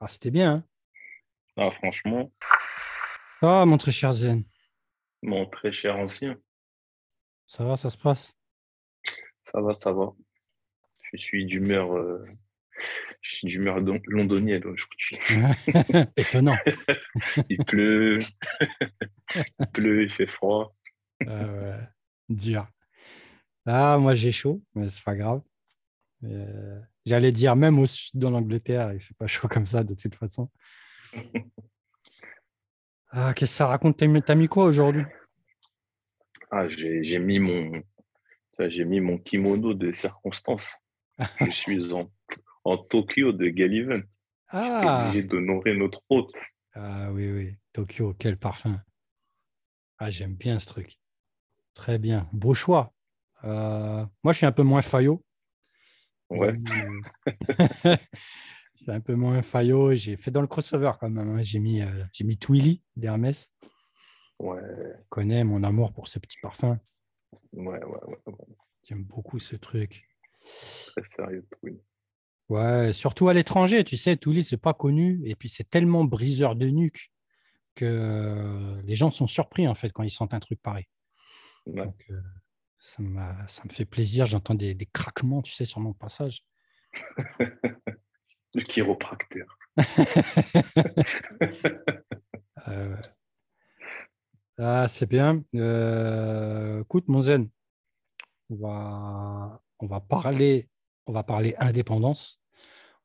Ah, c'était bien. Hein ah, franchement. Ah, mon très cher Zen. Mon très cher ancien. Ça va, ça se passe? Ça va, ça va. Je suis d'humeur euh, je suis d'humeur londonienne aujourd'hui. Étonnant. il pleut. il pleut, il fait froid. Ah dur. Ah, moi j'ai chaud, mais c'est pas grave. Euh, j'allais dire même au sud de l'Angleterre, il fait pas chaud comme ça de toute façon. Ah, qu'est-ce que ça raconte? T'as mis quoi aujourd'hui? Ah, j'ai mis mon j'ai mis mon kimono de circonstance. Je suis en, en Tokyo de Galivan. Ah. obligé d'honorer notre hôte. Ah oui, oui. Tokyo, quel parfum. Ah, j'aime bien ce truc. Très bien. Beau choix. Euh, moi, je suis un peu moins faillot. Ouais. je suis un peu moins faillot. J'ai fait dans le crossover quand même. Hein. J'ai mis, euh, j'ai mis Twilly d'Hermès. Ouais. Je connais mon amour pour ce petit parfum. Ouais, ouais, ouais. J'aime beaucoup ce truc. Très sérieux, Twilly. Ouais, surtout à l'étranger, tu sais, Toulis, c'est pas connu. Et puis, c'est tellement briseur de nuque que les gens sont surpris, en fait, quand ils sentent un truc pareil. Donc, euh, ça, ça, me fait plaisir. J'entends des, des, craquements, tu sais, sur mon passage. Le chiropracteur. euh, ah, c'est bien. Euh, écoute, mon zen, on va, on va parler on va parler indépendance.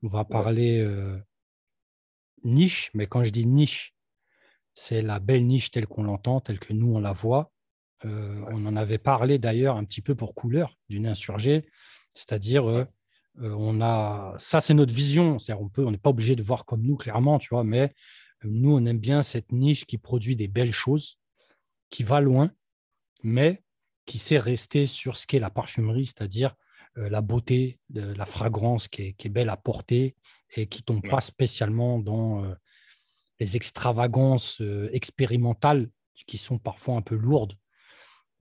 On va parler euh, niche, mais quand je dis niche, c'est la belle niche telle qu'on l'entend, telle que nous on la voit. Euh, on en avait parlé d'ailleurs un petit peu pour couleur d'une insurgée, c'est-à-dire euh, on a ça c'est notre vision, c'est on peut on n'est pas obligé de voir comme nous clairement, tu vois, mais nous on aime bien cette niche qui produit des belles choses, qui va loin, mais qui sait rester sur ce qu'est la parfumerie, c'est-à-dire euh, la beauté, de, la fragrance qui est, belle à porter et qui ne tombe pas spécialement dans euh, les extravagances euh, expérimentales qui sont parfois un peu lourdes,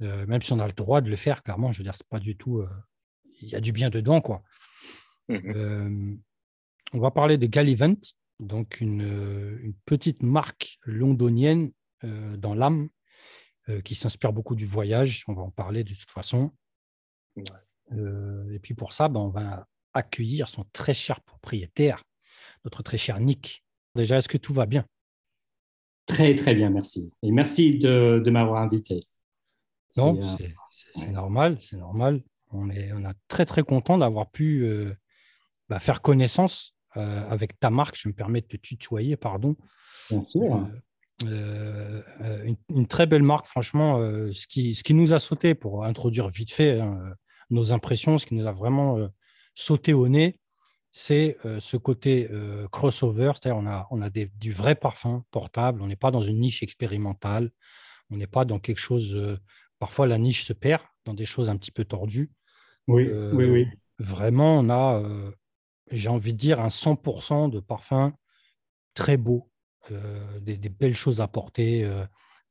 même si on a le droit de le faire, clairement, je veux dire, c'est pas du tout. Il y a du bien dedans, quoi. Mmh on va parler de Gallivant, donc une, petite marque londonienne dans l'âme qui s'inspire beaucoup du voyage. On va en parler de toute façon. Euh, et puis pour ça, ben, on va accueillir son très cher propriétaire, notre très cher Nick. Déjà, est-ce que tout va bien? Très, très bien, merci. Et merci de, de m'avoir invité. Non, euh, c'est normal, c'est normal. On est, on a très, très content d'avoir pu euh, bah, faire connaissance avec ta marque. Je me permets de te tutoyer, pardon. Bien sûr. une, une, très belle marque, franchement. ce, qui, ce qui nous a sauté pour introduire vite fait hein, nos impressions, ce qui nous a vraiment euh, sauté au nez, c'est euh, ce côté euh, crossover, c'est-à-dire on a, on a des, du vrai parfum portable, on n'est pas dans une niche expérimentale, on n'est pas dans quelque chose, parfois la niche se perd dans des choses un petit peu tordues. Oui, oui, oui. Vraiment, on a, j'ai envie de dire, un 100% de parfum très beau, des, des, belles choses à porter.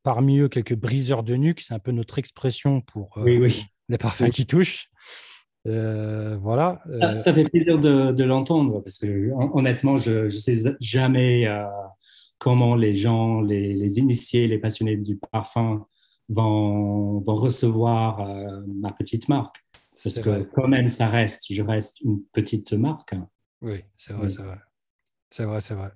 parmi eux, quelques briseurs de nuque, c'est un peu notre expression pour oui, oui les parfums qui touchent. Euh, voilà. Euh, ça, fait plaisir de, l'entendre parce que honnêtement, je ne sais jamais euh, comment les gens, les, initiés, les passionnés du parfum vont, vont recevoir ma petite marque. Parce que quand même, ça reste, je reste une petite marque. Oui, c'est vrai, c'est vrai. C'est vrai, c'est vrai.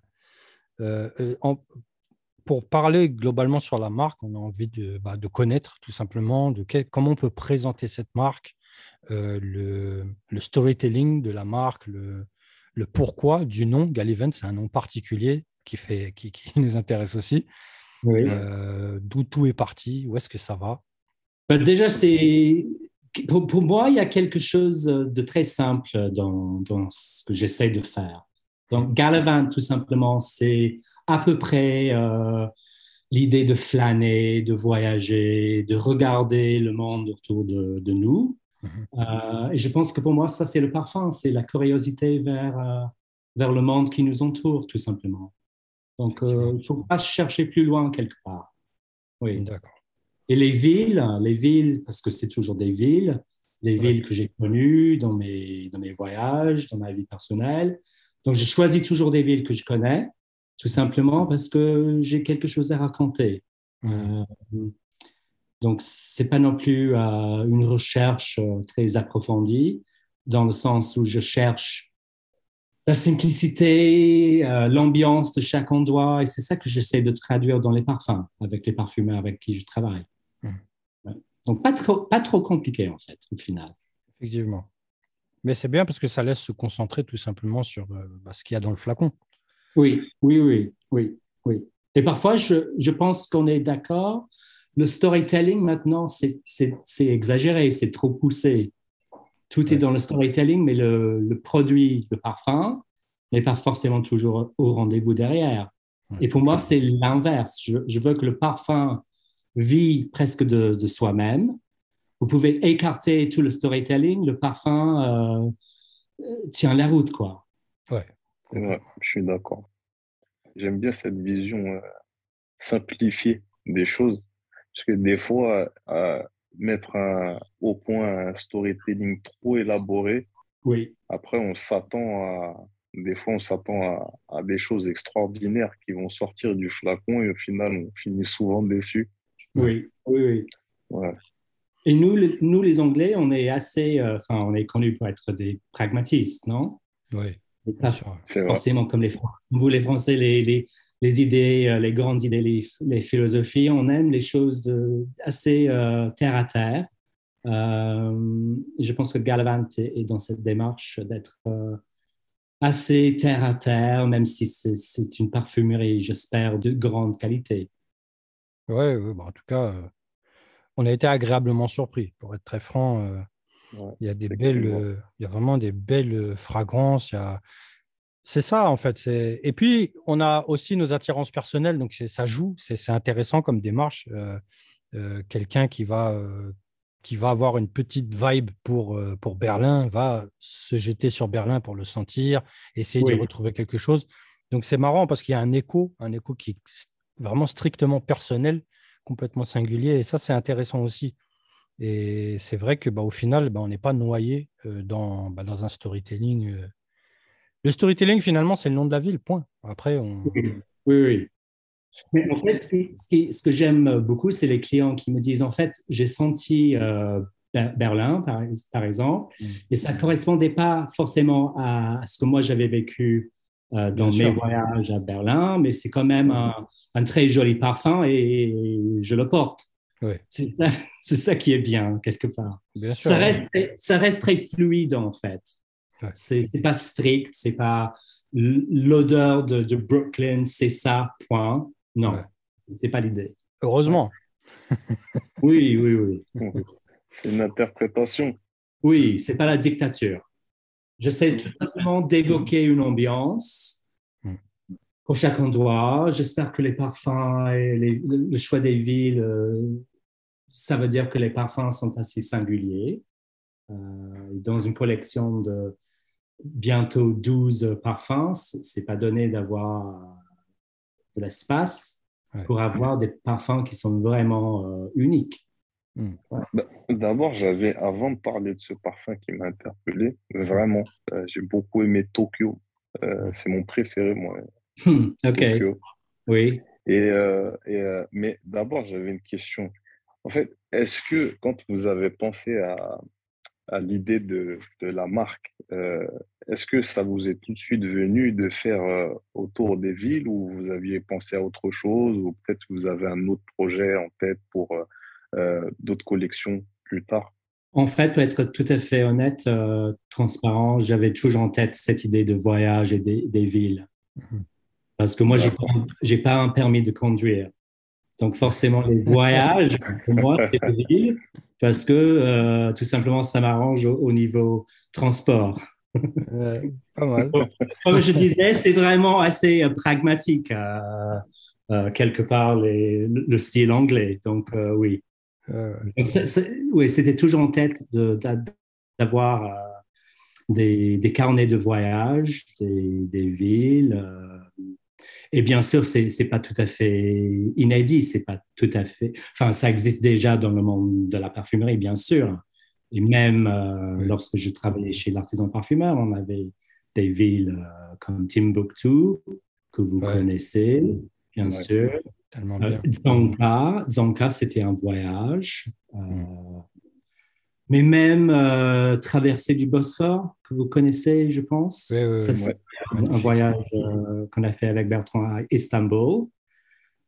pour parler globalement sur la marque, on a envie de, bah, de connaître tout simplement de comment on peut présenter cette marque, euh, le, le, storytelling de la marque, le, le pourquoi du nom. Gallivant, c'est un nom particulier qui, fait, qui, qui nous intéresse aussi. Euh, d'où tout est parti, où est-ce que ça va? Bah, Déjà, c'est pour, pour, moi, il y a quelque chose de très simple dans, dans ce que j'essaie de faire. Donc, Gallivant, tout simplement, c'est à peu près euh, l'idée de flâner, de voyager, de regarder le monde autour de, nous. Mhm. Euh, et je pense que pour moi, ça, c'est le parfum, c'est la curiosité vers, euh, vers le monde qui nous entoure, tout simplement. Donc, il ne faut pas chercher plus loin quelque part. Oui. D'accord. Et les villes, les villes, parce que c'est toujours des villes, des villes que j'ai connues dans mes, dans mes voyages, dans ma vie personnelle, Donc, je choisis toujours des villes que je connais, tout simplement parce que j'ai quelque chose à raconter. Euh, donc, c'est pas non plus euh, une recherche euh, très approfondie, dans le sens où je cherche la simplicité, l'ambiance de chaque endroit, et c'est ça que j'essaie de traduire dans les parfums avec les parfumeurs avec qui je travaille. Mmh. Donc, pas trop, pas trop compliqué, en fait, au final. Effectivement. Mais c'est bien parce que ça laisse se concentrer tout simplement sur bah, ce qu'il y a dans le flacon. Oui, oui, oui, oui, oui. Et parfois, je, je pense qu'on est d'accord. Le storytelling, maintenant, c'est exagéré, c'est trop poussé. Tout est dans le storytelling, mais le, le produit, le parfum, n'est pas forcément toujours au rendez-vous derrière. Et pour moi, c'est l'inverse. Je, je, veux que le parfum vit presque de, de soi-même. Vous pouvez écarter tout le storytelling, le parfum euh, tient la route, quoi. Ouais je suis d'accord. J'aime bien cette vision euh, simplifiée des choses. Parce que des fois, mettre au point un storytelling trop élaboré, oui. après, on s'attend à. Des fois, on s'attend à, des choses extraordinaires qui vont sortir du flacon et au final, on finit souvent déçu. Oui, oui, oui. Et nous, les, nous, les Anglais, on est assez. Euh, enfin, on est connus pour être des pragmatistes, non? Oui forcément comme les Français. Vous, les Français, les, les, les, idées, euh, les grandes idées, les, les, philosophies, on aime les choses de, assez euh, terre à terre. Euh, je pense que Galavant est, dans cette démarche d'être assez terre à terre, même si c'est une parfumerie, j'espère, de grande qualité. Oui, ouais, bah, en tout cas, on a été agréablement surpris, pour être très franc il y a des belles, il y a vraiment des belles fragrances. C'est ça en fait. Et puis on a aussi nos attirances personnelles, donc ça joue. C'est intéressant comme démarche. Quelqu'un qui va qui va avoir une petite vibe pour, pour Berlin va se jeter sur Berlin pour le sentir, essayer de retrouver quelque chose. Donc c'est marrant parce qu'il y a un écho, un écho qui est vraiment strictement personnel, complètement singulier. Et ça, c'est intéressant aussi. Et c'est vrai que bah, au final, bah, on n'est pas noyé dans, bah, dans un storytelling. Le storytelling, finalement, c'est le nom de la ville, point. Après, on... Oui, oui. Mais en fait, ce, que j'aime beaucoup, c'est les clients qui me disent, en fait, j'ai senti Berlin, par, exemple, mmh. et ça ne correspondait pas forcément à, ce que moi j'avais vécu dans mes voyages à Berlin, mais c'est quand même un, un, très joli parfum et je le porte. C'est ça, ça, qui est bien, quelque part. ça, reste, ça reste très fluide, en fait. C'est pas strict, c'est pas l'odeur de, de, Brooklyn, c'est ça, point. Non, c'est pas l'idée. Heureusement. oui, oui, oui. C'est une interprétation. Oui, c'est pas la dictature. J'essaie tout simplement d'évoquer une ambiance pour chaque endroit. J'espère que les parfums et le choix des villes, euh, ça veut dire que les parfums sont assez singuliers. Euh, dans une collection de bientôt 12 parfums, c'est pas donné d'avoir de l'espace pour avoir des parfums qui sont vraiment euh, uniques. Hmm. Bah, d'abord, j'avais, avant de parler de ce parfum qui m'a interpellé, vraiment, j'ai beaucoup aimé Tokyo. c'est mon préféré, moi. Hmm, ok. Oui. Et, euh, euh, mais d'abord, j'avais une question. En fait, est-ce que quand vous avez pensé à, à l'idée de, de, la marque, euh, est-ce que ça vous est tout de suite venu de faire autour des villes ou vous aviez pensé à autre chose ou peut-être vous avez un autre projet en tête pour d'autres collections plus tard? En fait, pour être tout à fait honnête, transparent, j'avais toujours en tête cette idée de voyage et des, des villes. Mhm. Parce que moi, je n'ai pas un permis de conduire. Donc, forcément, les voyages, pour moi, c'est ville parce que euh, tout simplement, ça m'arrange au, niveau transport. pas mal. Comme je disais, c'est vraiment assez euh, pragmatique, euh, quelque part, le style anglais. Donc, oui. oui, c'était toujours en tête d'avoir des, des, carnets de voyage, des, des villes et bien sûr, c'est n'est pas tout à fait inédit, c'est pas tout à fait. Enfin, ça existe déjà dans le monde de la parfumerie, bien sûr. Et même euh, lorsque je travaillais chez l'artisan parfumeur, on avait des villes euh, comme Timbuktu, que vous connaissez, bien sûr. Tellement bien. Zonka, Zonka c'était un voyage. Mm. Mais même traverser du Bosphore, que vous connaissez, je pense. Oui, c'est un, voyage qu'on a fait avec Bertrand à Istanbul.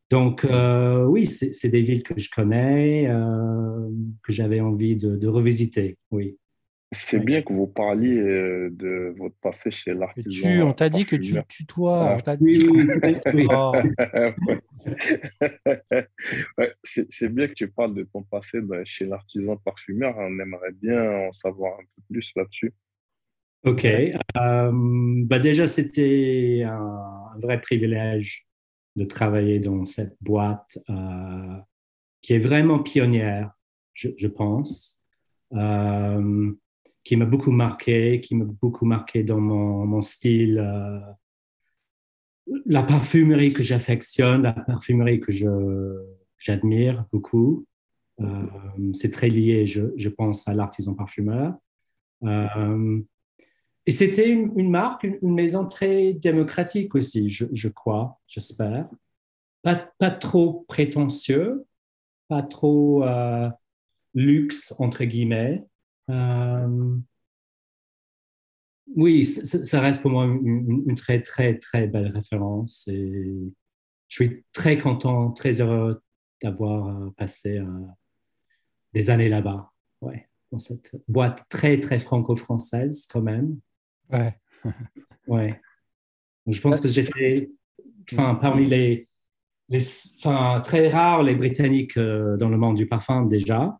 Donc, euh, oui, c'est des villes que je connais, euh, que j'avais envie de, revisiter, oui. C'est bien que vous parliez euh, de votre passé chez l'artisan. On t'a dit que tu tutoies. Ah. Oui, oui, oh. c'est bien que tu parles de ton passé chez l'artisan parfumeur. On aimerait bien en savoir un peu plus là-dessus. Ok. bah déjà, c'était un vrai privilège de travailler dans cette boîte euh, qui est vraiment pionnière, je, pense, euh, qui m'a beaucoup marqué, qui m'a beaucoup marqué dans mon, style. Euh, la parfumerie que j'affectionne, la parfumerie que j'admire beaucoup. c'est très lié, je, pense, à l'artisan parfumeur. Et c'était une, marque, une, maison très démocratique aussi, je, crois, j'espère. Pas, pas, trop prétentieux, pas trop euh, luxe, entre guillemets. Euh, oui, ça reste pour moi une, très, très, très belle référence. Et je suis très content, très heureux d'avoir euh, passé des années là-bas. Ouais, dans cette boîte très, très franco-française quand même. Ouais. ouais. Je pense que j'étais enfin, parmi les, les enfin, très rares, les Britanniques euh, dans le monde du parfum déjà.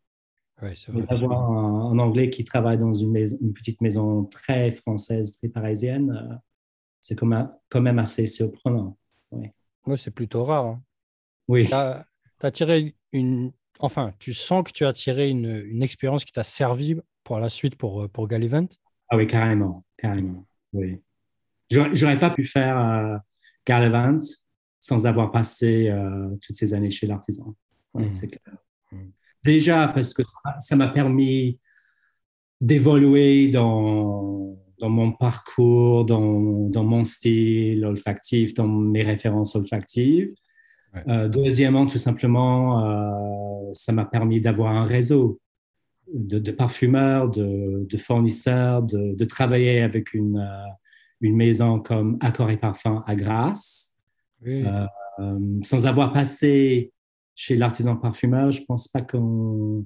Ouais, vrai. D'avoir un, Anglais qui travaille dans une, maison, une, petite maison très française, très parisienne, euh, c'est quand même, quand même assez surprenant. Ouais. ouais c'est plutôt rare. Hein. Oui. Tu as, tiré une. Enfin, tu sens que tu as tiré une, une expérience qui t'a servi pour la suite pour, pour Gallivant ah oui, carrément, carrément, oui. J'aurais pas pu faire euh, Gallivant sans avoir passé euh, toutes ces années chez l'artisan. Mm. C'est clair. Mm. Déjà parce que ça m'a permis d'évoluer dans, dans mon parcours, dans, dans, mon style olfactif, dans mes références olfactives. Euh, deuxièmement, tout simplement, ça m'a permis d'avoir un réseau de, parfumeurs, de, fournisseurs, de, travailler avec une, euh, une maison comme Accord et Parfum à Grasse. Euh, sans avoir passé chez l'artisan parfumeur, je ne pense pas qu'on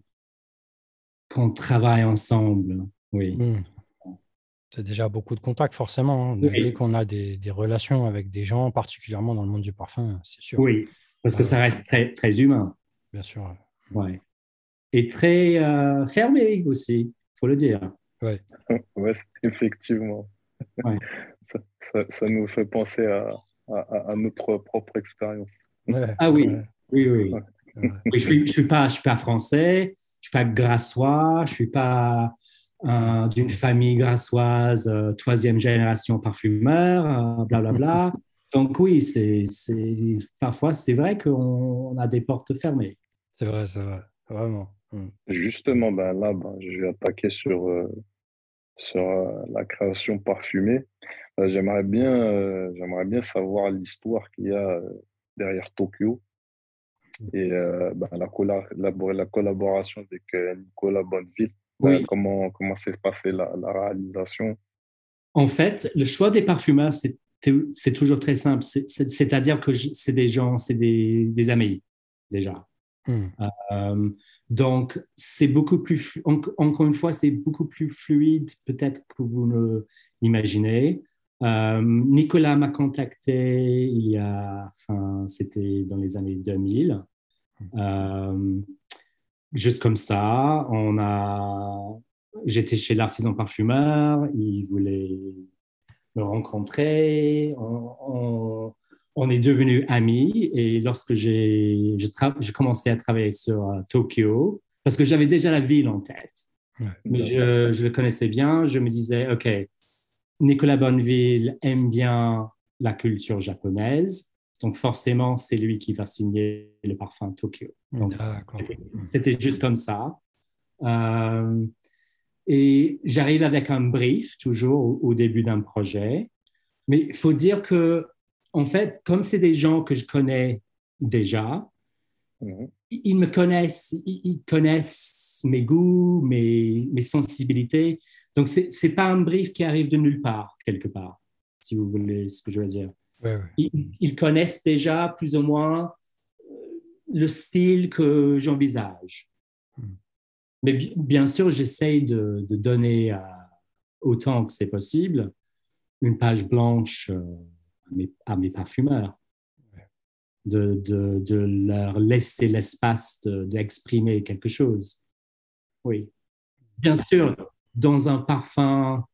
qu'on travaille ensemble. Oui. Hmm. C'est déjà beaucoup de contacts, forcément. Hein. Dès qu'on a des, relations avec des gens, particulièrement dans le monde du parfum, c'est sûr. Oui, parce que ça reste très, très humain. Bien sûr. Ouais et très euh, fermé aussi, il faut le dire. Oui, ouais, effectivement. Ça, nous fait penser à, à, notre propre expérience. ah oui, oui, oui. je suis, je suis pas, je suis pas français, je suis pas grassois, je suis pas euh, d'une famille grassoise, euh, troisième génération parfumeur, blablabla. Bla, bla. Donc oui, c'est, parfois c'est vrai qu'on a des portes fermées. C'est vrai, c'est vrai, vraiment. Mm. Justement, ben là, ben, je vais attaquer sur, euh, sur euh, la création parfumée. Euh, j'aimerais bien, j'aimerais bien savoir l'histoire qu'il y a derrière Tokyo et ben, la, la, collaboration avec Nicolas Bonneville. Oui. comment comment s'est passée la, la, réalisation? En fait, le choix des parfumeurs, c'est toujours très simple. C'est-à-dire que c'est des gens, c'est des, des amis déjà. Hmm. Euh, donc, c'est beaucoup plus, encore une fois, c'est beaucoup plus fluide peut-être que vous ne l'imaginez. Euh, Nicolas m'a contacté il y a, enfin, c'était dans les années 2000. Euh, juste comme ça, on a, j'étais chez l'artisan parfumeur, il voulait me rencontrer. on, on est devenus amis et lorsque j'ai commencé à travailler sur euh, Tokyo, parce que j'avais déjà la ville en tête, mais je, le connaissais bien, je me disais, OK, Nicolas Bonneville aime bien la culture japonaise, donc forcément, c'est lui qui va signer le parfum Tokyo. C'était juste comme ça. Euh, et j'arrive avec un brief toujours au début d'un projet Mais il faut dire que, en fait, comme c'est des gens que je connais déjà, mhm. ils me connaissent, ils, connaissent mes goûts, mes, mes sensibilités. Donc, ce n'est pas un brief qui arrive de nulle part, quelque part, si vous voulez ce que je veux dire. Ils, connaissent déjà plus ou moins euh, le style que j'envisage. Hmm. Mais bien sûr, j'essaye de, donner autant que c'est possible une page blanche euh, à mes, parfumeurs, de, de, leur laisser l'espace d'exprimer quelque chose. Oui. Bien sûr, dans un parfum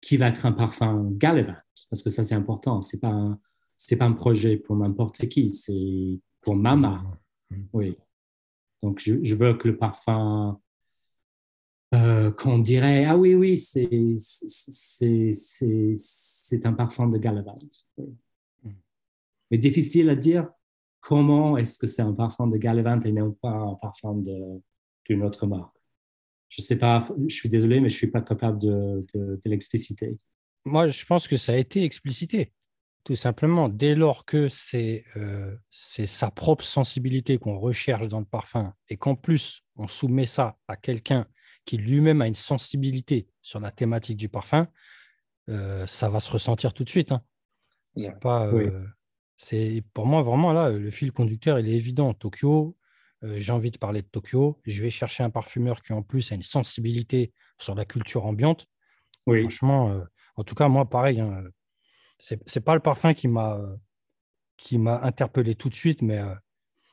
qui va être un parfum Gallivant, parce que ça c'est important. C'est pas c'est pas un projet pour n'importe qui, c'est pour ma marque. Mm-hmm. Oui. Donc je, je, veux que le parfum euh, qu'on dirait ah oui oui c'est c'est un parfum de Gallivant. Mm. Mais difficile à dire comment est-ce que c'est un parfum de Gallivant et non pas un parfum d'une autre marque je sais pas, je suis désolé, mais je suis pas capable de, de, l'expliciter. Moi, je pense que ça a été explicité, tout simplement. Dès lors que c'est euh, sa propre sensibilité qu'on recherche dans le parfum et qu'en plus, on soumet ça à quelqu'un qui lui-même a une sensibilité sur la thématique du parfum, euh, ça va se ressentir tout de suite. Hein. C'est pas. Euh, c'est pour moi vraiment là, le fil conducteur, il est évident. Tokyo, euh, j'ai envie de parler de Tokyo, je vais chercher un parfumeur qui en plus a une sensibilité sur la culture ambiante. Oui. Franchement, euh, en tout cas, moi, pareil, hein, ce n'est pas le parfum qui m'a qui m'a interpellé tout de suite, mais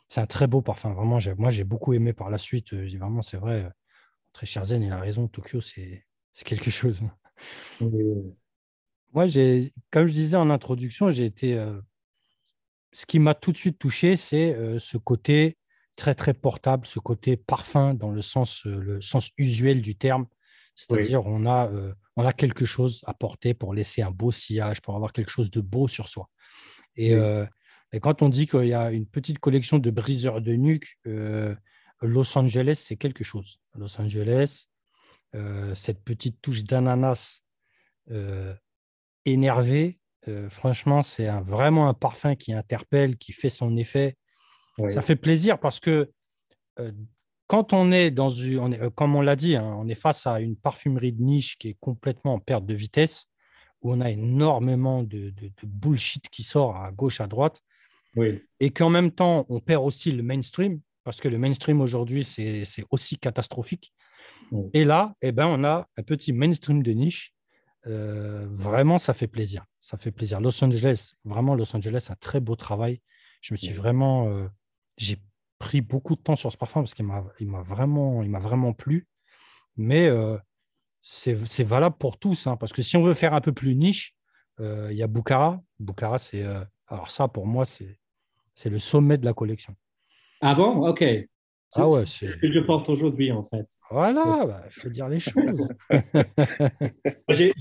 c'est un très beau parfum. Vraiment, moi, j'ai beaucoup aimé par la suite. vraiment, c'est vrai, très cher Zen, il a raison, Tokyo, c'est quelque chose. Moi, j'ai, comme je disais en introduction, j'ai été. ce qui m'a tout de suite touché, c'est ce côté très très portable, ce côté parfum dans le sens, euh, le sens usuel du terme. C'est-à-dire on, a, euh, on a quelque chose à porter pour laisser un beau sillage, pour avoir quelque chose de beau sur soi. Et, euh, et quand on dit qu'il y a une petite collection de briseurs de nuque, Los Angeles, c'est quelque chose. Los Angeles, cette petite touche d'ananas énervé, franchement, c'est vraiment un parfum qui interpelle, qui fait son effet. Ça fait plaisir parce que euh, quand on est dans une, on euh, comme on l'a dit, hein, on est face à une parfumerie de niche qui est complètement en perte de vitesse, où on a énormément de, bullshit qui sort à gauche, à droite, et qu'en même temps, on perd aussi le mainstream, parce que le mainstream aujourd'hui, c'est aussi catastrophique. Et là, eh ben, on a un petit mainstream de niche. Euh, vraiment, ça fait plaisir. Ça fait plaisir. Los Angeles, vraiment, Los Angeles, un très beau travail. Je me suis vraiment j'ai pris beaucoup de temps sur ce parfum parce qu'il m'a, il m'a vraiment, il m'a vraiment plu. Mais euh, c'est, valable pour tous, hein, parce que si on veut faire un peu plus niche, euh, il y a Bukhara. Bukhara, c'est euh, alors ça pour moi, c'est, c'est le sommet de la collection. Ah bon, ok. C'est, ah ce que je porte aujourd'hui en fait. Voilà, bah, il faut dire les choses. j'ai,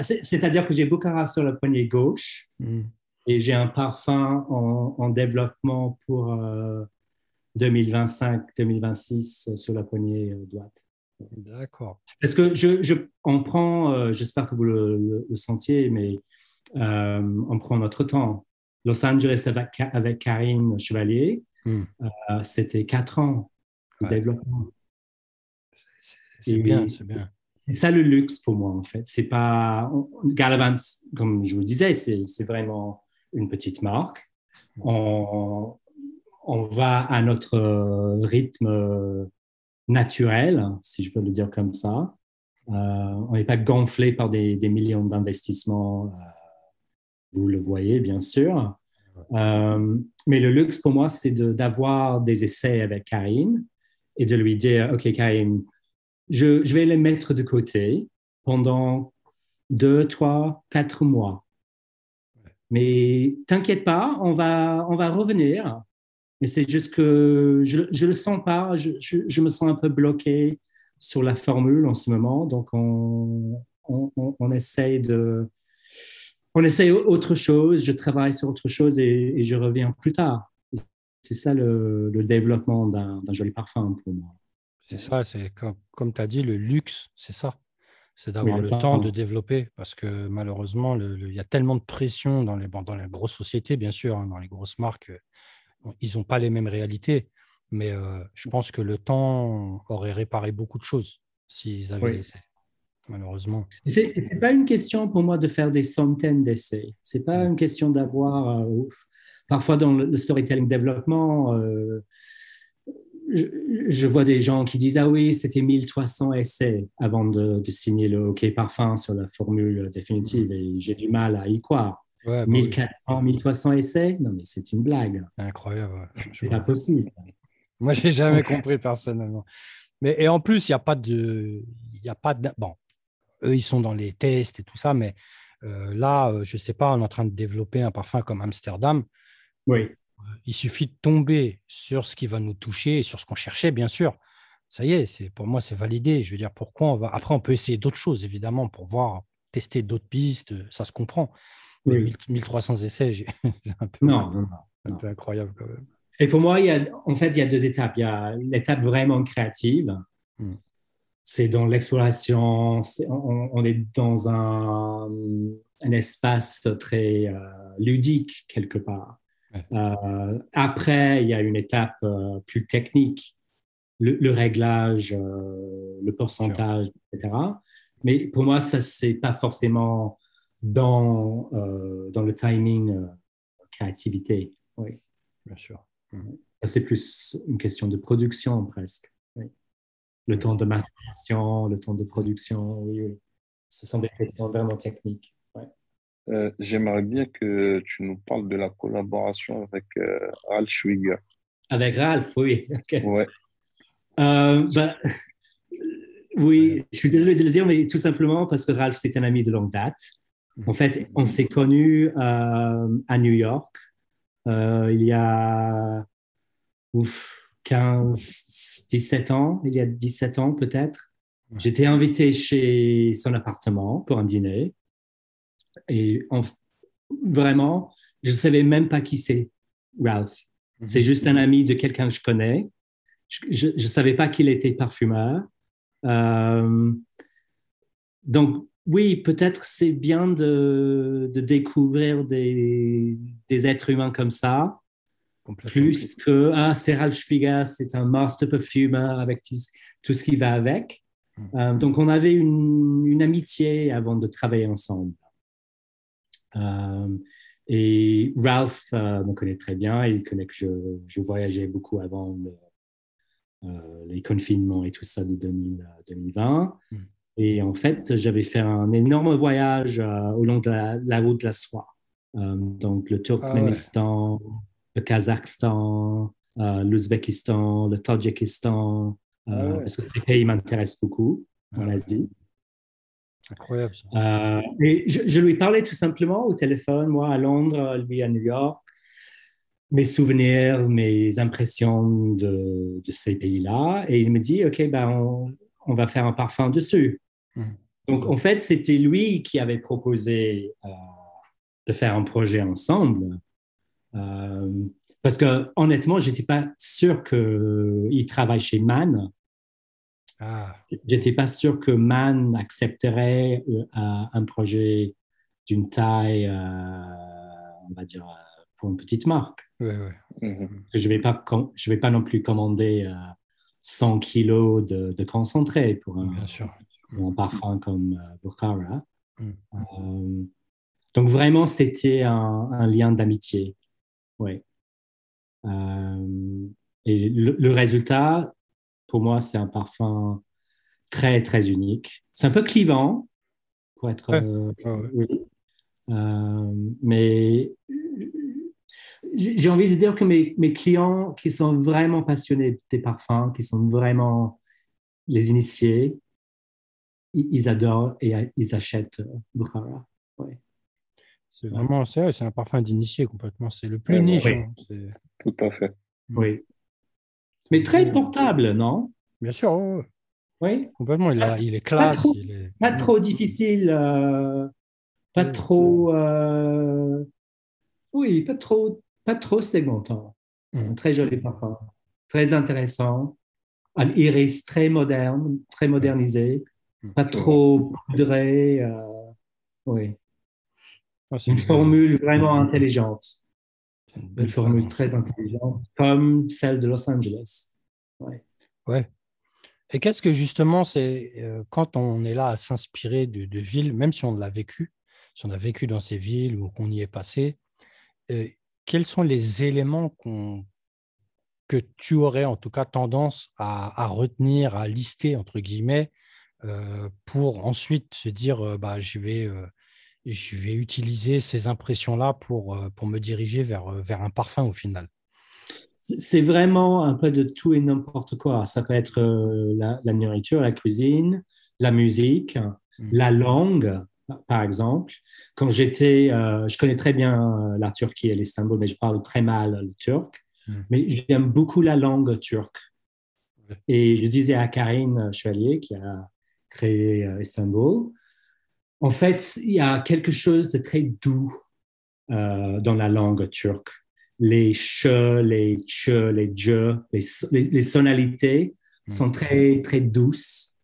c'est-à-dire que j'ai Bukhara sur la poignée gauche. Hmm. Et j'ai un parfum en, développement pour 2025-2026 euh, sur la poignée euh, droite. D'accord. Parce que je, je on prend, euh, j'espère que vous le, sentiez, mais on prend notre temps. Los Angeles avec, avec Karine Chevalier, hmm. c'était quatre ans de développement. C'est bien, c'est bien. C'est ça le luxe pour moi, en fait. C'est pas. Galavant, comme je vous disais, c'est vraiment une petite marque. On, on va à notre rythme naturel, si je peux le dire comme ça. Euh, on n'est pas gonflé par des, millions d'investissements, euh, vous le voyez bien sûr. Euh, mais le luxe pour moi, c'est d'avoir des essais avec Karine et de lui dire, OK Karine, je, je vais les mettre de côté pendant deux, trois, quatre mois. Mais t'inquiète pas, on va, on va revenir. Mais c'est juste que je ne le sens pas, je, je, me sens un peu bloqué sur la formule en ce moment. Donc, on, on, on, essaye de. On essaye autre chose, je travaille sur autre chose et, je reviens plus tard. C'est ça le, le développement d'un joli parfum pour moi. C'est ça, c'est comme, comme tu as dit, le luxe, c'est ça. C'est d'avoir le, temps, de développer parce que malheureusement, il y a tellement de pression dans les, dans les grosses sociétés, bien sûr, hein, dans les grosses marques, ils n'ont pas les mêmes réalités. Mais je pense que le temps aurait réparé beaucoup de choses s'ils avaient laissé, malheureusement. Ce n'est pas une question pour moi de faire des centaines d'essais. Ce n'est pas mmh. une question d'avoir. parfois, dans le storytelling développement, je, vois des gens qui disent Ah oui, c'était 1300 essais avant de, signer le OK Parfum sur la formule définitive. Et j'ai du mal à y croire. 1400, 1300 essais? Non, mais c'est une blague. C'est incroyable. C'est pas possible. Moi, j'ai jamais compris personnellement. Mais, et en plus, il n'y a pas de. Y a pas de bon, eux, ils sont dans les tests et tout ça, mais euh, là, euh, je ne sais pas, on est en train de développer un parfum comme Amsterdam. Oui il suffit de tomber sur ce qui va nous toucher et sur ce qu'on cherchait, bien sûr. Ça y est, c'est, pour moi, c'est validé. Je veux dire, pourquoi on va. Après, on peut essayer d'autres choses, évidemment, pour voir, tester d'autres pistes. Ça se comprend. Mais 1300 essais, c'est un peu, un peu incroyable quand même. Et pour moi, il y a, en fait, il y a deux étapes. Il y a l'étape vraiment créative. Hmm. C'est dans l'exploration. on, est dans un, un espace très euh, ludique, quelque part. Euh, après, il y a une étape euh, plus technique, le, réglage, euh, le pourcentage, etc. Mais pour moi, ça, c'est pas forcément dans, dans le timing créativité. Oui. Bien sûr. Mmh. C'est plus une question de production presque. Le temps de masturation, le temps de production, oui, oui. Ce sont des questions vraiment techniques. Euh, j'aimerais bien que tu nous parles de la collaboration avec euh, Ralph Schwiger. Avec Ralph, oui. Ouais. Euh, ben, oui, je suis désolé de le dire, mais tout simplement parce que Ralph, c'est un ami de longue date. En fait, on s'est connus à New York il y a 15, 17 ans, il y a 17 ans peut-être. J'étais invité chez son appartement pour un dîner. Et vraiment, je ne savais même pas qui c'est, Ralph. Mhm. C'est juste un ami de quelqu'un que je connais. Je ne savais pas qu'il était parfumeur. Euh, donc, oui, peut-être c'est bien de, de découvrir des, des, êtres humains comme ça, plus que ah, c'est Ralph Schwiger, c'est un master perfumer avec tout, ce qui va avec. Mhm. Euh, donc, on avait une, une, amitié avant de travailler ensemble. Euh, et Ralph euh, me connaît très bien, il connaît que je, je voyageais beaucoup avant euh, les confinements et tout ça de 2020. Mm. Et en fait, j'avais fait un énorme voyage au long de la, route de la soie. donc le Turkménistan, ah le Kazakhstan, l'Ouzbékistan, le Tadjikistan, ah parce que ces pays m'intéressent beaucoup en ah Asie. Incroyable. Euh, et je, lui parlais tout simplement au téléphone, moi à Londres, lui à New York, mes souvenirs, mes impressions de, de ces pays-là. Et il me dit, OK, ben on, on va faire un parfum dessus. Mmh. Donc, en fait, c'était lui qui avait proposé euh, de faire un projet ensemble. Euh, parce que honnêtement, je n'étais pas sûr qu'il travaille chez Man. Ah. J'étais pas sûr que Man accepterait euh, un projet d'une taille, euh, on va dire, euh, pour une petite marque. Mhm. Je ne vais, pas, je vais pas non plus commander 100 kilos de, concentré pour un, parfum comme Bukhara. Mm. donc vraiment, c'était un, lien d'amitié. Ouais. et le, résultat, pour moi, c'est un parfum très, très unique. C'est un peu clivant, pour être. Euh, euh, mais j'ai envie de dire que mes, mes, clients qui sont vraiment passionnés des parfums, qui sont vraiment les initiés, ils, adorent et ils achètent euh, Bukhara. C'est vraiment, c'est un parfum d'initié complètement. C'est le plus niche. Hein, Tout à fait. Oui. Mais très portable, non? Bien sûr. Oui. Complètement. Il, il est classe. Pas trop, difficile. Euh, pas trop. Euh, oui, pas trop, pas trop segmentant. Mm. Très joli parfum. Très intéressant. Un iris très moderne, très modernisé. Pas trop poudré. oui. une, formule vraiment intelligente. Une, formule très intelligente, comme celle de Los Angeles. Ouais. ouais. Et qu'est-ce que justement, c'est quand on est là à s'inspirer de, de, villes, même si on l'a vécu, si on a vécu dans ces villes ou qu'on y est passé, quels sont les éléments que tu aurais en tout cas tendance à, retenir, à lister, entre guillemets, pour ensuite se dire, bah, je, vais, je vais utiliser ces impressions-là pour, pour me diriger vers, vers un parfum au final c'est vraiment un peu de tout et n'importe quoi. Ça peut être la, nourriture, la cuisine, la musique, mmh. la langue, par exemple. Quand j'étais, euh, je connais très bien euh, la Turquie et l'Istanbul, mais je parle très mal le turc. Hmm. Mais j'aime beaucoup la langue turque. Et je disais à Karine Chevalier, qui a créé euh, Istanbul, en fait, il y a quelque chose de très doux dans la langue turque. Les che, les che, les je, les, les, sonalités hmm. sont très, très douces.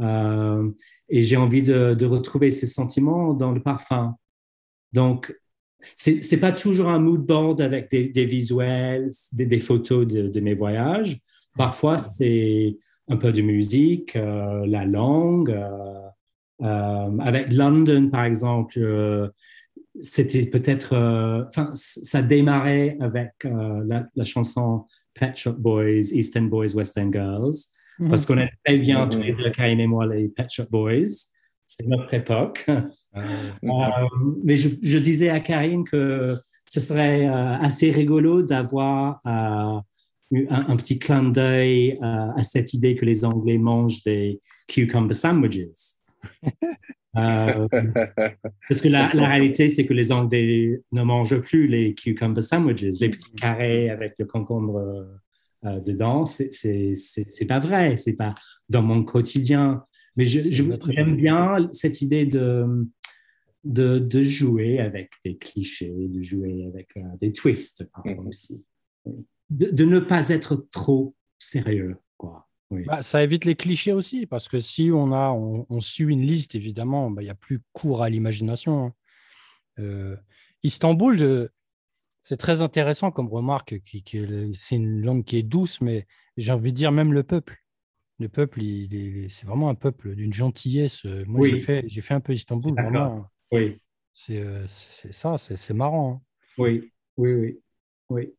Et j'ai envie de, retrouver ces sentiments dans le parfum. Donc, c'est n'est pas toujours un mood board avec des, visuels, des, photos de, mes voyages. Parfois, c'est un peu de musique, euh, la langue. Euh, euh, avec London, par exemple, c'était peut-être, enfin, ça démarrait avec la, la, chanson Pet Shop Boys, Eastern Boys, Western Girls. Mhm. Parce qu'on est très bien, tous les deux, Karine et moi, les Pet Shop Boys. C'est notre époque. Ah euh, mais je, je, disais à Karine que ce serait euh, assez rigolo d'avoir euh, un, petit clin d'œil à cette idée que les Anglais mangent des cucumber sandwiches. parce que la, la réalité, c'est que les Anglais ne mangent plus les cucumber sandwiches, les petits carrés avec le concombre euh, dedans, c'est pas vrai, c'est pas dans mon quotidien. Mais j'aime bien cette idée de, de, jouer avec des clichés, de jouer avec euh, des twists parfois mhm. aussi. De, ne pas être trop sérieux. Quoi. Bah, ça évite les clichés aussi, parce que si on, a, on, suit une liste, évidemment, bah, il y n'y a plus cours à l'imagination. Hein. Euh, Istanbul, je, c'est très intéressant comme remarque. Qui, c'est une langue qui est douce, mais j'ai envie de dire même le peuple. Le peuple, c'est vraiment un peuple d'une gentillesse. Moi, j'ai fait, j'ai fait un peu Istanbul, vraiment. Oui. C'est, c'est ça, c'est, marrant. Hein. Oui, oui, oui. oui.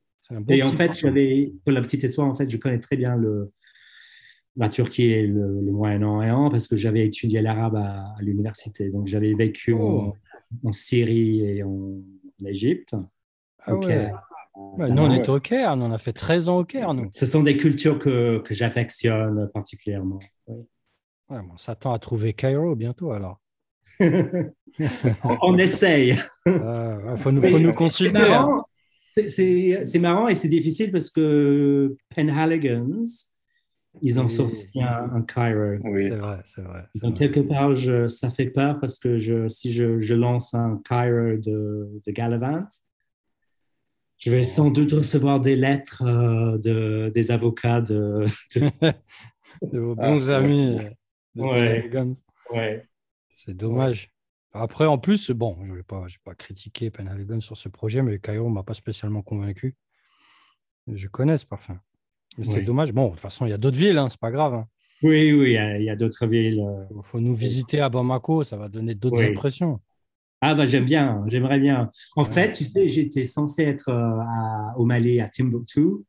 et en fait, j'avais, pour la petite histoire, en fait, je connais très bien le, la Turquie et le, Moyen-Orient parce que j'avais étudié l'arabe à, l'université. Donc, j'avais vécu en, oh. Syrie et en Égypte. Ah ok. nous, on est au Caire, on a fait 13 ans au Caire, nous. Ce sont des cultures que, que j'affectionne particulièrement. Oui. on s'attend à trouver Cairo bientôt, alors. on, essaye. Il euh, faut nous, faut nous consulter. Hein. C'est marrant, et c'est difficile parce que Penhaligons, ils ont sorti un, Cairo. Oui, c'est vrai, c'est vrai. Donc, quelque part, je, ça fait peur parce que je, si je, je lance un Cairo de, de Galavant, je vais sans doute recevoir des lettres euh, de, des avocats de, de... vos bons ah, amis. ouais. ouais. C'est dommage. Après, en plus, bon, je ne vais pas, pas critiquer Penhaligon sur ce projet, mais Cairo ne m'a pas spécialement convaincu. Je connais ce parfum. C'est dommage. Bon, de toute façon, il y a d'autres villes, hein, c'est pas grave. Hein. Oui, oui, il y a, d'autres villes. Il euh. faut, nous visiter à Bamako, ça va donner d'autres impressions. Ah bah j'aime bien, j'aimerais bien. En fait, tu sais, j'étais censé être euh, au Mali, à Timbuktu,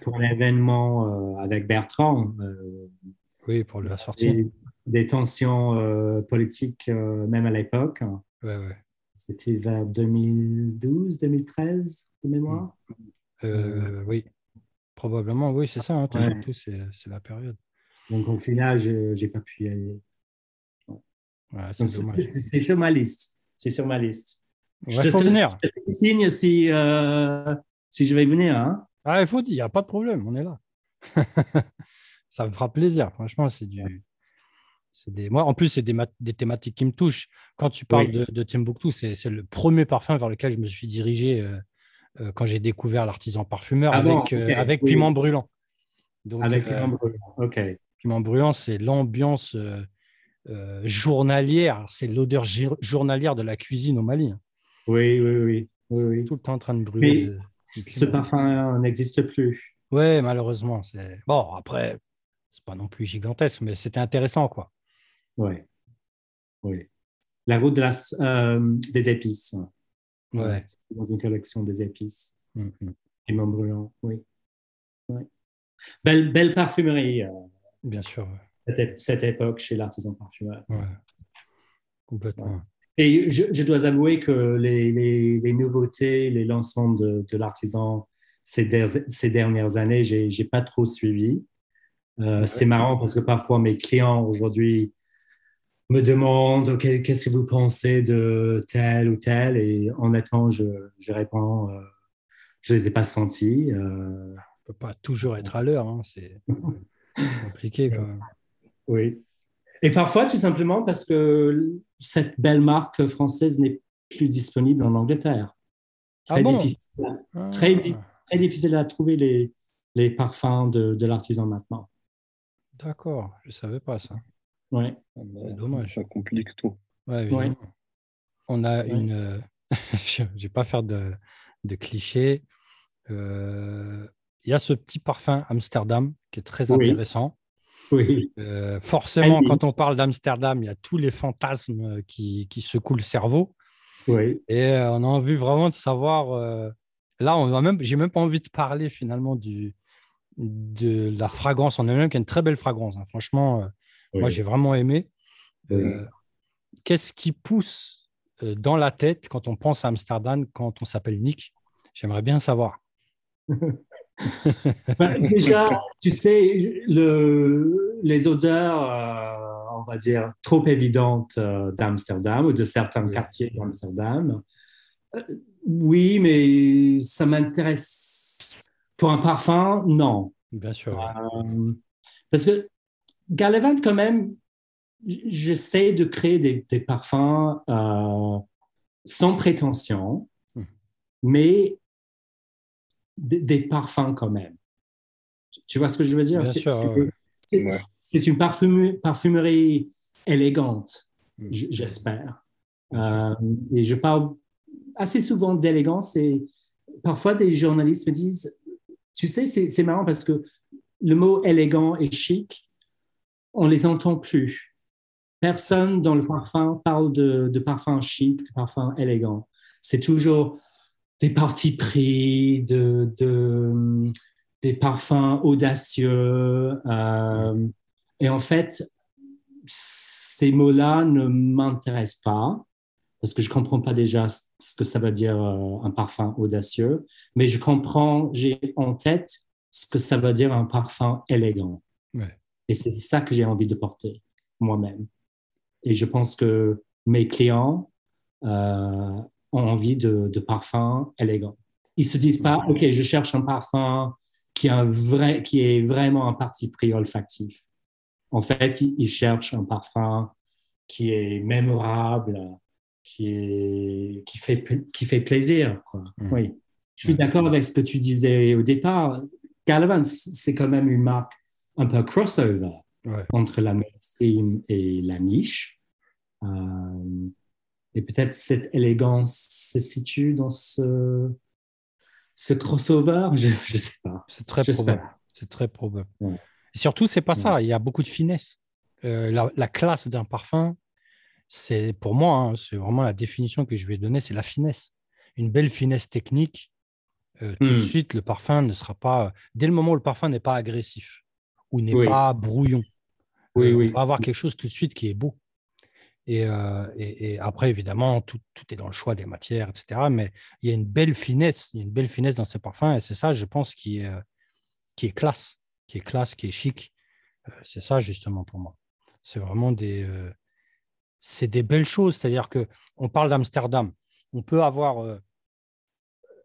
pour un événement euh, avec Bertrand. Euh, oui, pour la sortie. Des, tensions politiques, même à l'époque. Ouais, ouais. C'était vers 2012, 2013, de mémoire Oui, probablement, oui, c'est ça. Hein, c'est la période. Donc au final, je n'ai pas pu y aller. c'est sur ma liste. C'est sur ma liste. Venir. Je te signe si, euh, si je vais venir. Hein. Ah, il faut dire, il n'y a pas de problème, on est là. ça me fera plaisir. Franchement, c'est du. Des... Moi, en plus, c'est des, des, thématiques qui me touchent. Quand tu parles de, de, Timbuktu, c'est le premier parfum vers lequel je me suis dirigé euh, euh, quand j'ai découvert l'artisan parfumeur ah avec, avec Piment Brûlant. Donc, avec Piment Brûlant, ok. Piment Brûlant, c'est l'ambiance journalière. C'est l'odeur journalière de la cuisine au Mali. Hein. Oui, oui, oui, oui, Tout le temps en train de brûler. ce parfum n'existe plus. Oui, malheureusement. Bon, après, c'est pas non plus gigantesque, mais c'était intéressant, quoi. Oui. Oui. La route de la, euh, des épices. Ouais. Dans une collection des épices. Mm Et brûlant, oui. Belle, belle parfumerie. Euh, Bien sûr. Cette, époque chez l'artisan parfumeur. Ouais. Complètement. Et je, dois avouer que les, les, nouveautés, les lancements de, de l'artisan ces, ces, dernières années, je n'ai pas trop suivi. Euh, c'est marrant parce que parfois mes clients aujourd'hui me demandent qu'est-ce que vous pensez de tel ou tel? Et honnêtement, je, je réponds, euh, je ne les ai pas sentis. Euh... On ne peut pas toujours être à l'heure, hein. c'est compliqué même. Oui. Et parfois, tout simplement parce que cette belle marque française n'est plus disponible en Angleterre. Très, ah difficile, ah. très, très, difficile à trouver les, les parfums de, de l'artisan maintenant. D'accord, je ne savais pas ça. Oui. Ah bah, dommage. Ça complique tout. Ouais, On a une. Euh, je ne vais pas faire de, de clichés. Euh, il y a ce petit parfum Amsterdam qui est très intéressant. Oui. Euh, forcément, quand on parle d'Amsterdam, il y a tous les fantasmes qui, qui secouent le cerveau. Oui. Et on a envie vraiment de savoir. là, on va même, j'ai même pas envie de parler finalement du, de la fragrance en elle-même, qui est une très belle fragrance. Hein. Franchement, moi, j'ai vraiment aimé. Qu'est-ce qui pousse dans la tête quand on pense à Amsterdam, quand on s'appelle Nick? J'aimerais bien savoir. Ben, déjà, tu sais, le, les odeurs, euh, on va dire, trop évidentes euh, d'Amsterdam ou de certains quartiers d'Amsterdam, euh, oui, mais ça m'intéresse. Pour un parfum, non. Bien sûr. parce que Gallivant, quand même, j'essaie de créer des, des parfums sans prétention, hmm. mais des, parfums quand même. Tu vois ce que je veux dire? C'est une parfumerie, élégante, hmm. j'espère. Euh, et je parle assez souvent d'élégance et parfois des journalistes me disent, tu sais, c'est marrant parce que le mot élégant et chic, on les entend plus. Personne dans le parfum parle de, de parfum chic, de parfum élégant. C'est toujours des parties pris, de, des parfums audacieux. Euh, et en fait, ces mots-là ne m'intéressent pas parce que je ne comprends pas déjà ce que ça veut dire euh, un parfum audacieux, mais je comprends, j'ai en tête ce que ça veut dire un parfum élégant. Et c'est ça que j'ai envie de porter moi-même. Et je pense que mes clients euh, ont envie de, de parfums élégants. Ils se disent pas, OK, je cherche un parfum qui, un vrai, qui est vraiment un parti pris olfactif. En fait, ils, cherchent un parfum qui est mémorable, qui, est, qui, fait, qui fait plaisir. Mmh. Oui. Je suis d'accord avec ce que tu disais au départ. Caravan, c'est quand même une marque un peu crossover entre la mainstream et la niche. Euh, et peut-être cette élégance se situe dans ce, ce crossover, je ne sais pas. C'est très probable. C'est très probable. Et surtout, c'est pas ça. Il y a beaucoup de finesse. Euh, la, classe d'un parfum, c'est pour moi, hein, c'est vraiment la définition que je vais donner, c'est la finesse. Une belle finesse technique. Euh, tout de hmm. suite, le parfum ne sera pas. Dès le moment où le parfum n'est pas agressif, ou n'est pas brouillon. Oui, euh, oui. On va avoir quelque chose tout de suite qui est beau. Et, euh, et, après, évidemment, tout, tout, est dans le choix des matières, etc. Mais il y a une belle finesse, il y a une belle finesse dans ces parfums, et c'est ça, je pense, qui est, euh, qui est classe, qui est classe, qui est chic. c'est ça, justement, pour moi. C'est vraiment des, c'est des belles choses. C'est-à-dire que on parle d'Amsterdam, on peut avoir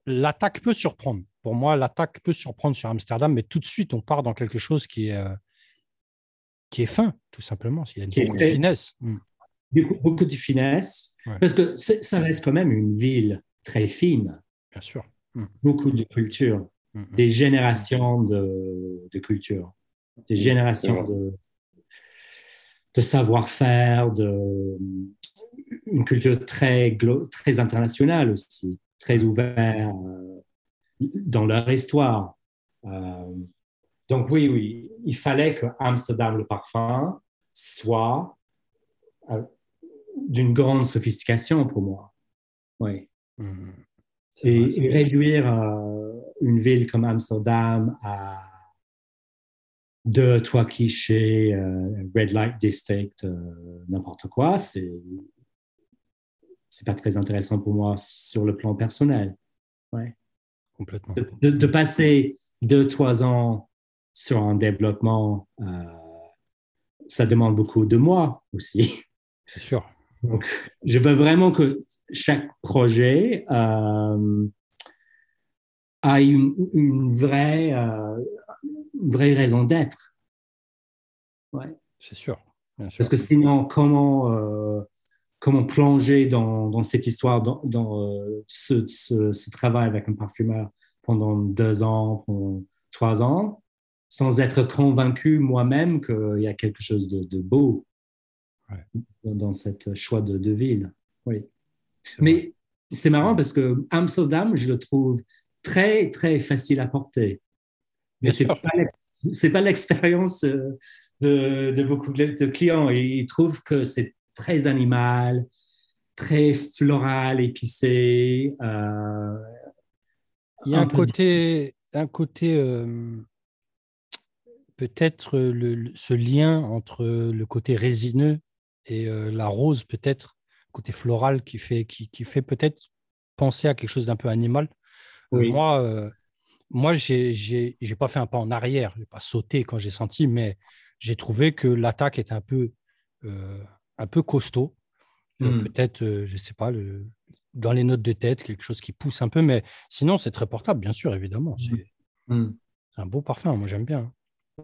l'attaque peut surprendre. Pour moi, l'attaque peut surprendre sur Amsterdam, mais tout de suite, on part dans quelque chose qui est, euh, qui est fin, tout simplement. Il y a beaucoup de finesse. Mm. Beaucoup, de finesse, parce que ça reste quand même une ville très fine. Bien sûr. Mm. Beaucoup de culture, mm, des générations de, de culture, des générations de, de savoir-faire, de une culture très, très internationale aussi, très ouverte euh, dans leur histoire. Euh, donc oui, oui, il fallait que Amsterdam le parfum soit euh, d'une grande sophistication pour moi. Oui. Mmh. Et, réduire une ville comme Amsterdam à deux, trois clichés, red light district, n'importe quoi, c'est c'est pas très intéressant pour moi sur le plan personnel. Ouais. Complètement. De, passer deux, trois ans sur un développement, euh, ça demande beaucoup de moi aussi. C'est sûr. Donc, je veux vraiment que chaque projet euh, ait une, vraie, euh, vraie raison d'être. Ouais. C'est sûr. Parce que sinon, comment euh, comment plonger dans, cette histoire, dans, euh, ce, travail avec un parfumeur pendant deux ans, pendant trois ans, sans être convaincu moi-même qu'il y a quelque chose de, beau dans, cette choix de, ville. Oui. Mais c'est marrant parce que Amsterdam, je le trouve très, très facile à porter. Mais ce n'est pas l'expérience euh, de, de, beaucoup de clients. Ils trouvent que c'est très animal, très floral, épicé. Euh, Il y a un, côté, un côté euh, peut-être ce lien entre le côté résineux et euh, la rose, peut-être, côté floral qui fait, qui, qui fait peut-être penser à quelque chose d'un peu animal. moi, moi, j'ai n'ai pas fait un pas en arrière, je n'ai pas sauté quand j'ai senti, mais j'ai trouvé que l'attaque était un peu un peu costaud. Euh, hmm. Peut-être, euh, je ne sais pas, le, dans les notes de tête, quelque chose qui pousse un peu, mais sinon, c'est très portable, bien sûr, évidemment. Hmm. Hmm. C'est un beau parfum, moi j'aime bien.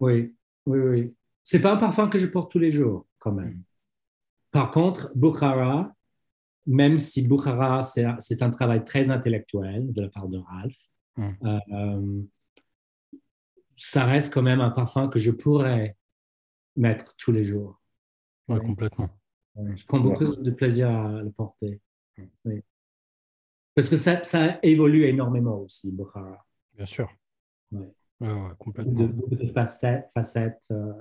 Oui, oui, oui. C'est pas un parfum que je porte tous les jours, quand même. Par contre, Bukhara, même si Bukhara, c'est un travail très intellectuel de la part de Ralph, euh, ça reste quand même un parfum que je pourrais mettre tous les jours. Oui, complètement. Je prends beaucoup de plaisir à le porter. Parce que ça, ça évolue énormément aussi, Bukhara. Bien sûr. Ouais. complètement. Beaucoup de, facettes, facettes euh,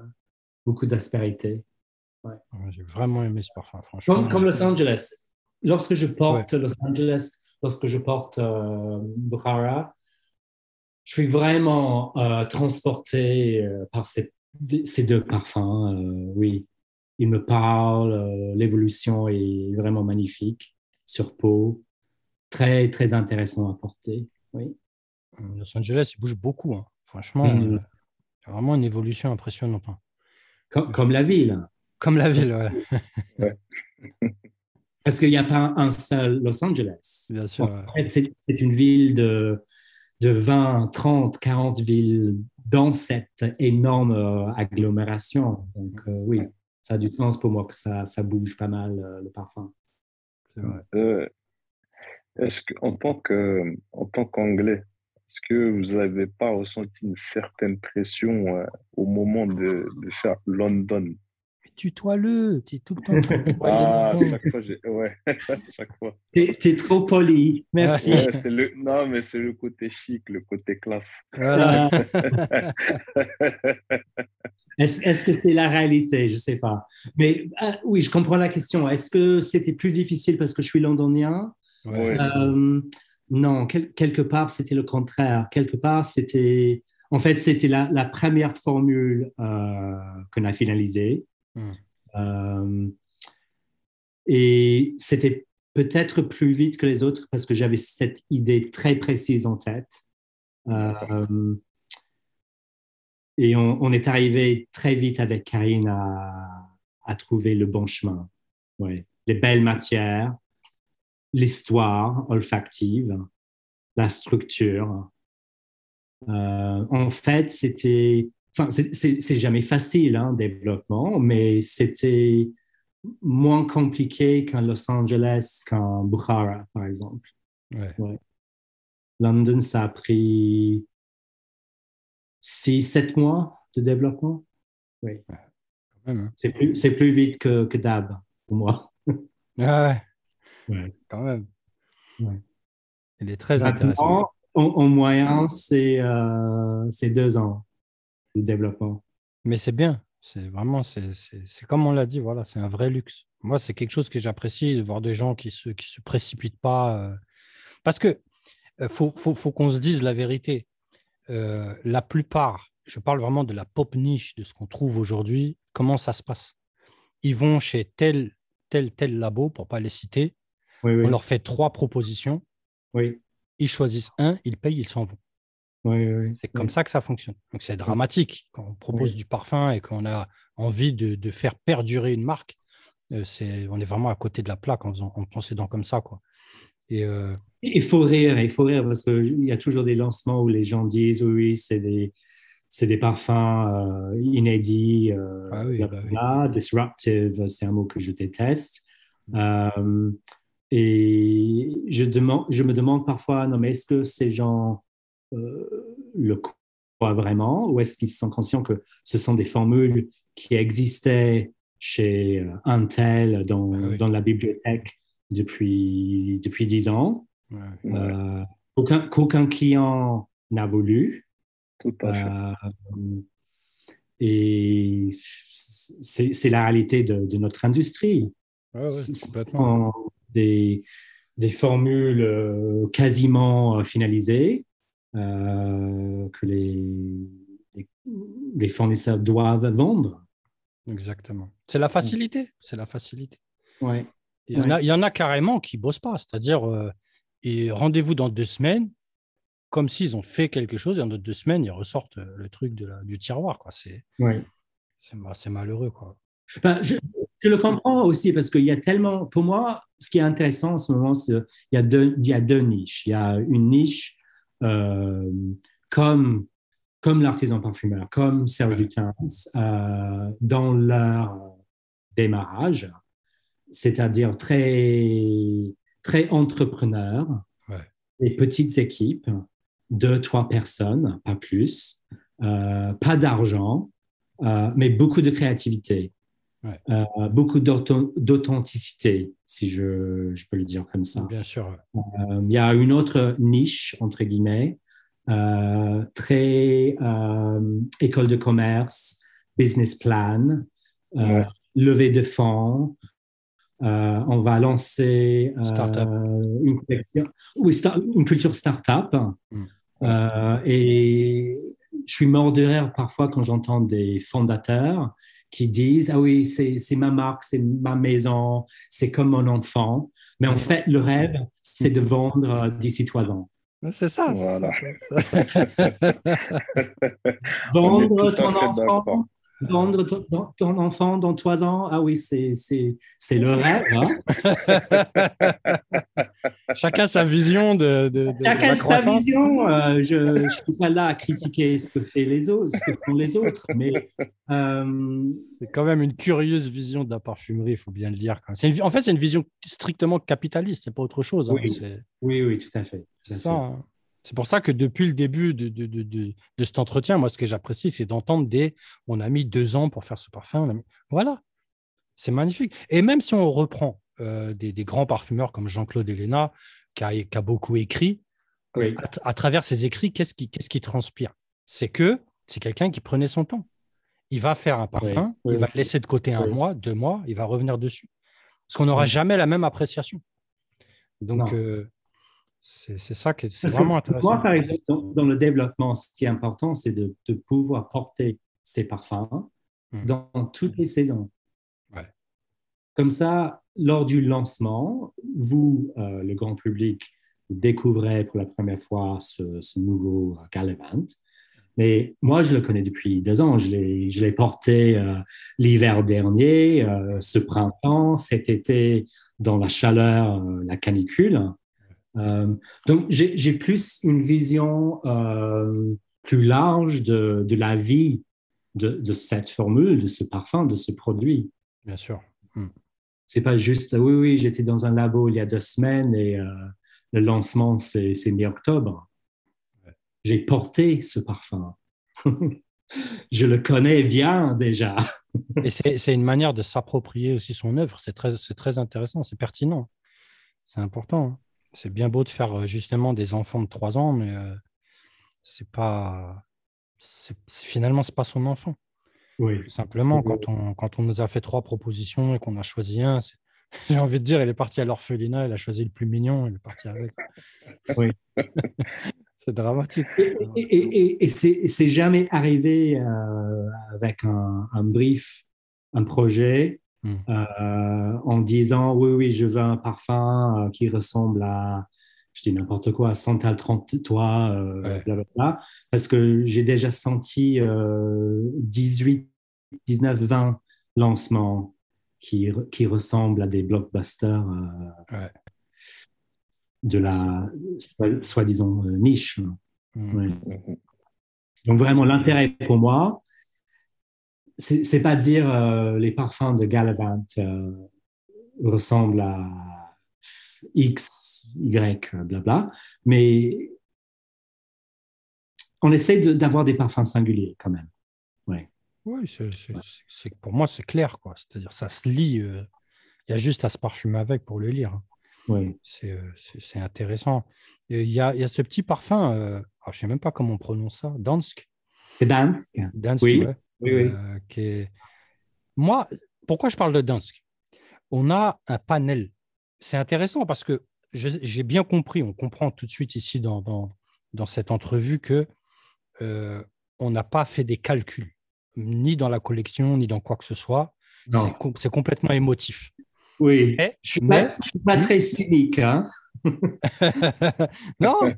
beaucoup d'aspérité. J'ai vraiment aimé ce parfum, franchement. Comme, Los Angeles. Lorsque je porte Los Angeles, lorsque je porte euh, Bukhara, je suis vraiment euh, transporté euh, par ces, ces, deux parfums. oui, il me parle, euh, l'évolution est vraiment magnifique sur peau, très, très intéressant à porter. Oui. Los Angeles, il bouge beaucoup. Hein. Franchement, mm. euh, il y a vraiment une évolution impressionnante. Hein. Comme, la ville. Comme la ville, ouais. Parce qu'il n'y a pas un seul Los Angeles. Bien sûr. En fait, c'est une ville de, de 20, 30, 40 villes dans cette énorme euh, agglomération. Donc, oui ça a du sens pour moi que ça, ça bouge pas mal euh, le parfum. Euh, est-ce qu'en tant que, en tant qu'anglais, est-ce que vous n'avez pas ressenti une certaine pression euh, au moment de, de faire London? Tutoie-le, tu es tout le temps. ah, chaque fois, ouais, chaque fois. Tu es, trop poli, merci. le, non, mais c'est le côté chic, le côté classe. Voilà. Est-ce que c'est la réalité? Je ne sais pas. Mais ah, oui, je comprends la question. Est-ce que c'était plus difficile parce que je suis londonien? Euh, Non, quelque part, c'était le contraire. Quelque part, c'était. En fait, c'était la, première formule euh, qu'on a finalisée. Hmm. Euh, et c'était peut-être plus vite que les autres parce que j'avais cette idée très précise en tête. Et on, est arrivé très vite avec Karine à, trouver le bon chemin. Ouais. Les belles matières, l'histoire olfactive, la structure. Euh, en fait, c'était, enfin, c'est jamais facile, hein, développement, mais c'était moins compliqué qu'en Los Angeles, qu'en Bukhara, par exemple. Ouais. London, ça a pris 6, 7 mois de développement. Oui. C'est plus, plus, vite que, que Dab pour moi. Ah ouais. Quand même. Il est très intéressant. En, moyen, c'est euh, deux ans de développement. Mais c'est bien. C'est vraiment, c'est comme on l'a dit, voilà, c'est un vrai luxe. Moi, c'est quelque chose que j'apprécie de voir des gens qui se, qui se précipitent pas. Euh, parce que euh, faut, faut, faut qu'on se dise la vérité. Euh, la plupart, je parle vraiment de la pop niche, de ce qu'on trouve aujourd'hui, comment ça se passe? Ils vont chez tel, tel, tel labo, pour pas les citer. On leur fait trois propositions. Oui. Ils choisissent un, ils payent, ils s'en vont. C'est comme ça que ça fonctionne. Donc c'est dramatique quand on propose du parfum et qu'on a envie de, de, faire perdurer une marque. Euh, c'est, on est vraiment à côté de la plaque en, faisant, en procédant comme ça. Quoi. Et, euh, Il faut rire, il faut rire parce qu'il y a toujours des lancements où les gens disent oui, c'est des, c'est des parfums euh, inédits, ah bah disruptive, c'est un mot que je déteste. Mm. et je, demande, je me demande parfois, non mais est-ce que ces gens le croient vraiment ou est-ce qu'ils sont conscients que ce sont des formules qui existaient chez euh, Intel dans, ah dans la bibliothèque depuis, depuis 10 ans? Euh, qu'aucun client n'a voulu. Euh, et c'est la réalité de, notre industrie. des, des formules quasiment finalisées que les, les fournisseurs doivent vendre. Exactement. C'est la facilité. C'est la facilité. Ouais. Il y, en a, il y en a carrément qui ne bossent pas. C'est-à-dire, euh, et rendez-vous dans deux semaines, comme s'ils ont fait quelque chose, et dans deux semaines, ils ressortent euh, le truc de la, du tiroir. Quoi. C'est, ouais. c'est, malheureux. Quoi. Ben, je, je, le comprends aussi parce qu'il y a tellement. Pour moi, ce qui est intéressant en ce moment, c'est qu'il y, a deux, il y a deux niches. Il y a une niche euh, comme comme l'artisan parfumeur, comme Serge Dutens, euh, dans leur démarrage, c'est-à-dire très, très entrepreneur, des petites équipes, deux, trois personnes, pas plus, euh, pas d'argent, mais beaucoup de créativité, beaucoup d'authenticité, si je, je, peux le dire comme ça. Bien sûr. Il y a une autre niche, entre guillemets, euh, très euh, école de commerce, business plan, euh, levée de fonds. on va lancer une, une culture start-up. Mm. et je suis mort de rire parfois quand j'entends des fondateurs qui disent Ah oui, c'est ma marque, c'est ma maison, c'est comme mon enfant. Mais en mm. fait, le rêve, c'est de vendre d'ici trois ans. C'est ça. Voilà. Vendre ton enfant. Vendre ton, enfant dans trois ans, ah oui, c'est le rêve. Hein. Chacun sa vision de, de, de Chacun sa vision. Euh, je ne suis pas là à critiquer ce que, fait les autres, ce que font les autres, mais... Euh, c'est quand même une curieuse vision de la parfumerie, il faut bien le dire. en fait, c'est une vision strictement capitaliste, c'est pas autre chose. Hein. Oui. oui, tout à fait. C'est ça. Hein. C'est pour ça que depuis le début de, de, de, de cet entretien, moi, ce que j'apprécie, c'est d'entendre des on a mis deux ans pour faire ce parfum. Voilà, c'est magnifique. Et même si on reprend euh, des, des, grands parfumeurs comme Jean-Claude Elena, qui a, qui a, beaucoup écrit, euh, à, travers ses écrits, qu'est-ce qui, qu'est-ce qui transpire? C'est que c'est quelqu'un qui prenait son temps. Il va faire un parfum, il va le laisser de côté un mois, deux mois, il va revenir dessus. Parce qu'on n'aura jamais la même appréciation. Donc, c'est ça qui est vraiment intéressant. Moi, par exemple, dans, le développement, ce qui est important, c'est de, pouvoir porter ces parfums hmm. dans, toutes les saisons. Comme ça, lors du lancement, vous, euh, le grand public, découvrez pour la première fois ce, nouveau Gallivant. Mais moi, je le connais depuis deux ans. Je l'ai porté euh, l'hiver dernier, euh, ce printemps, cet été, dans la chaleur, la canicule. Euh, donc, j'ai plus une vision euh, plus large de, de, la vie de, cette formule, de ce parfum, de ce produit. Bien sûr. Hmm. C'est pas juste, oui, oui, j'étais dans un labo il y a deux semaines et euh, le lancement, c'est mi-octobre. J'ai porté ce parfum. je le connais bien déjà. Et c'est une manière de s'approprier aussi son œuvre. C'est très, très intéressant, c'est pertinent. C'est important. C'est bien beau de faire euh, justement des enfants de 3 ans, mais euh, c'est pas. Finalement, c'est pas son enfant. Oui. simplement, quand on, quand on nous a fait trois propositions et qu'on a choisi un, j'ai envie de dire, il est parti à l'orphelinat, il a choisi le plus mignon, il est parti avec. Oui. c'est dramatique. Et, et, c'est jamais arrivé euh, avec un, brief, un projet, hmm. euh, en disant oui, oui, je veux un parfum euh, qui ressemble à, je dis n'importe quoi, à Santal 30 toi, blablabla, parce que j'ai déjà senti 18, 19, 20 lancements qui, qui ressemblent à des blockbusters de la soi-disant euh, niche. Mmh. Donc vraiment l'intérêt pour moi, c'est pas dire euh, les parfums de Galavant euh, ressemblent à X, Y, blabla, mais on essaie d'avoir des parfums singuliers quand même. Ouais. Oui, c'est pour moi c'est clair quoi. C'est-à-dire ça se lit. Il y a juste à se parfumer avec pour le lire. Oui. Euh, c'est intéressant. Il y, a, il y, a, ce petit parfum, euh, je ne sais même pas comment on prononce ça, Dansk. C'est Dansk. Dansk, oui. Oui, oui. Euh, qui. Moi, pourquoi je parle de Dansk? On a un panel. C'est intéressant parce que j'ai bien compris, on comprend tout de suite ici dans, dans, dans cette entrevue que on n'a pas fait des calculs, ni dans la collection, ni dans quoi que ce soit. C'est complètement émotif. Oui, je ne suis, pas très cynique. Hein. non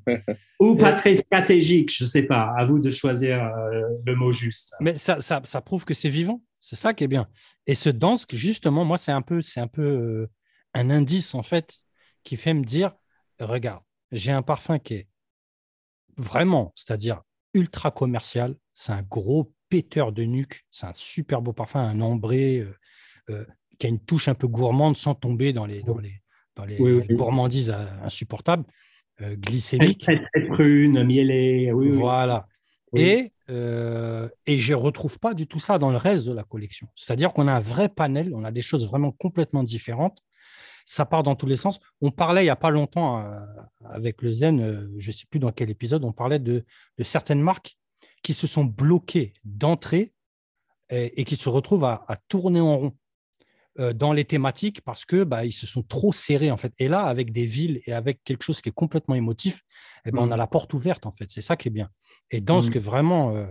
Ou pas très stratégique, je ne sais pas. À vous de choisir euh, le mot juste. Mais ça, ça, ça prouve que c'est vivant. C'est ça qui est bien. Et ce Dansk, justement, moi, c'est un peu, c'est un, peu euh, un indice, en fait, qui fait me dire, regarde, j'ai un parfum qui est vraiment, c'est-à-dire ultra commercial. C'est un gros péteur de nuque. C'est un super beau parfum, un ambré. Euh, qui a une touche un peu gourmande sans tomber dans les, dans les, dans les, gourmandises euh, insupportables, euh, glycémiques. Très, très, prune, mielée. Oui, voilà. Et, euh, et je ne retrouve pas du tout ça dans le reste de la collection. C'est-à-dire qu'on a un vrai panel, on a des choses vraiment complètement différentes. Ça part dans tous les sens. On parlait il n'y a pas longtemps avec le Zen, je ne sais plus dans quel épisode, on parlait de, de certaines marques qui se sont bloquées d'entrée et, qui se retrouvent à, à tourner en rond. Euh, dans les thématiques parce que bah, ils se sont trop serrés en fait. Et là, avec des villes et avec quelque chose qui est complètement émotif, eh ben, on a mm. la porte ouverte en fait. C'est ça qui est bien. Et dans ce mm. que vraiment, euh,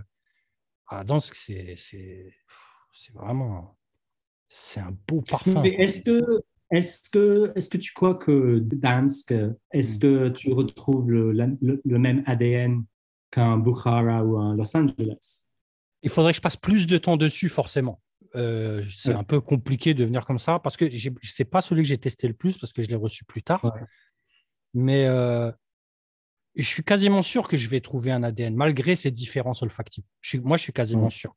ah, dans ce que c'est, c'est, vraiment, c'est un beau parfum. Mais est-ce que, est-ce que, est-ce que tu crois que Dansk, est-ce mm. que tu retrouves le, le, même ADN qu'un Bukhara ou un Los Angeles? Il faudrait que je passe plus de temps dessus forcément. Euh, c'est un peu compliqué de venir comme ça parce que je sais pas celui que j'ai testé le plus parce que je l'ai reçu plus tard. Mais euh, je suis quasiment sûr que je vais trouver un ADN malgré ces différences olfactives. moi, je suis quasiment sûr.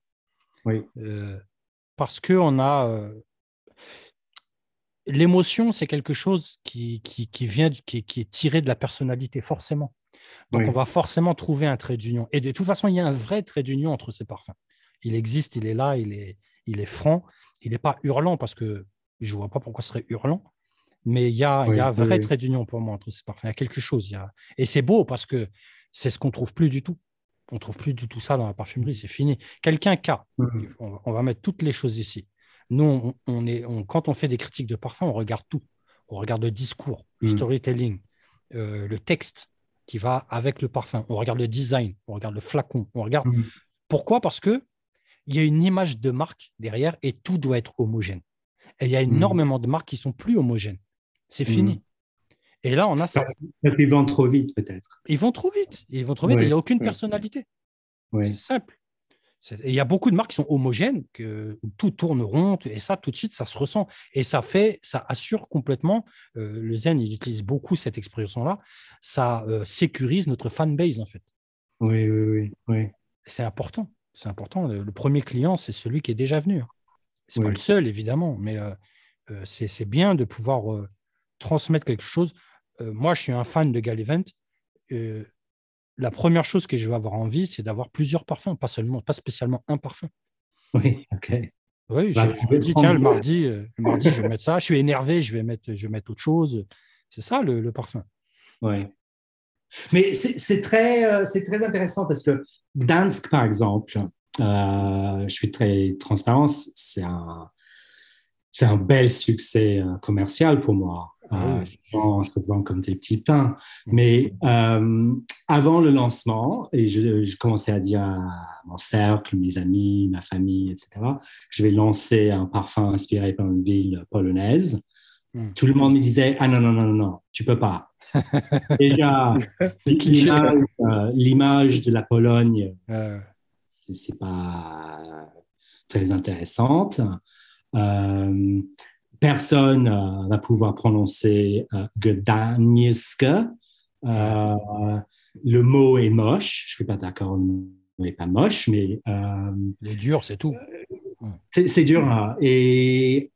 Oui. Euh, parce que on a l'émotion, c'est quelque chose qui, qui, qui vient, qui, qui, est tiré de la personnalité, forcément. Donc, on va forcément trouver un trait d'union. Et de toute façon, il y a un vrai trait d'union entre ces parfums. Il existe, il est là, il est, il est franc, il n'est pas hurlant parce que je ne vois pas pourquoi ce serait hurlant, mais il y a, un vrai trait d'union pour moi entre ces parfums. Il y a quelque chose. Et c'est beau parce que c'est ce qu'on ne trouve plus du tout. On ne trouve plus du tout ça dans la parfumerie, c'est fini. Quelqu'un qui a, mmh. on, va mettre toutes les choses ici. Nous, on, est, quand on fait des critiques de parfum, on regarde tout. On regarde le discours, le mmh. storytelling, euh, le texte qui va avec le parfum. On regarde le design, on regarde le flacon, on regarde. Mmh. Pourquoi? Parce que il y a une image de marque derrière et tout doit être homogène. Et il y a hmm. énormément de marques qui sont plus homogènes. C'est fini. Hmm. Et là, on a ça. Ils vont trop vite, peut-être. Ils vont trop vite. Ils vont trop vite. il n'y a aucune personnalité. C'est simple. il y a beaucoup de marques qui sont homogènes, que tout tourne rond, et ça, tout de suite, ça se ressent. Et ça fait, ça assure complètement, euh, le Zen, il utilise beaucoup cette expression-là, ça euh, sécurise notre fanbase, en fait. Oui, oui, oui. oui. C'est important. C'est important. Le, premier client, c'est celui qui est déjà venu. Ce n'est pas le seul, évidemment, mais euh, euh, c'est bien de pouvoir euh, transmettre quelque chose. moi, je suis un fan de Gallivant. le la première chose que je vais avoir envie, c'est d'avoir plusieurs parfums, pas seulement, pas spécialement un parfum. Oui, ok. Oui, bah, je, me dis, tiens, le mardi, euh, le mardi, je vais mettre ça. Je suis énervé, je vais mettre, je vais mettre autre chose. C'est ça le, parfum. Oui. Mais c'est très, euh, c'est très intéressant parce que Dansk, par exemple, euh, je suis très transparent, c'est un, c'est un bel succès commercial pour moi. Ah euh, se vend comme des petits pains. Mais euh, avant le lancement, et je, commençais à dire à mon cercle, mes amis, ma famille, etc., je vais lancer un parfum inspiré par une ville polonaise. Mm. Tout le monde me disait Ah non, non, non, non, non tu peux pas. Déjà, euh, l'image de la Pologne, c'est pas très intéressante. Euh, personne ne va pouvoir prononcer euh, Gdańsk. Euh, le mot est moche. Je ne suis pas d'accord, le mot n'est pas moche, mais. Euh, Il est dur, c'est tout. C'est dur. Hein. Et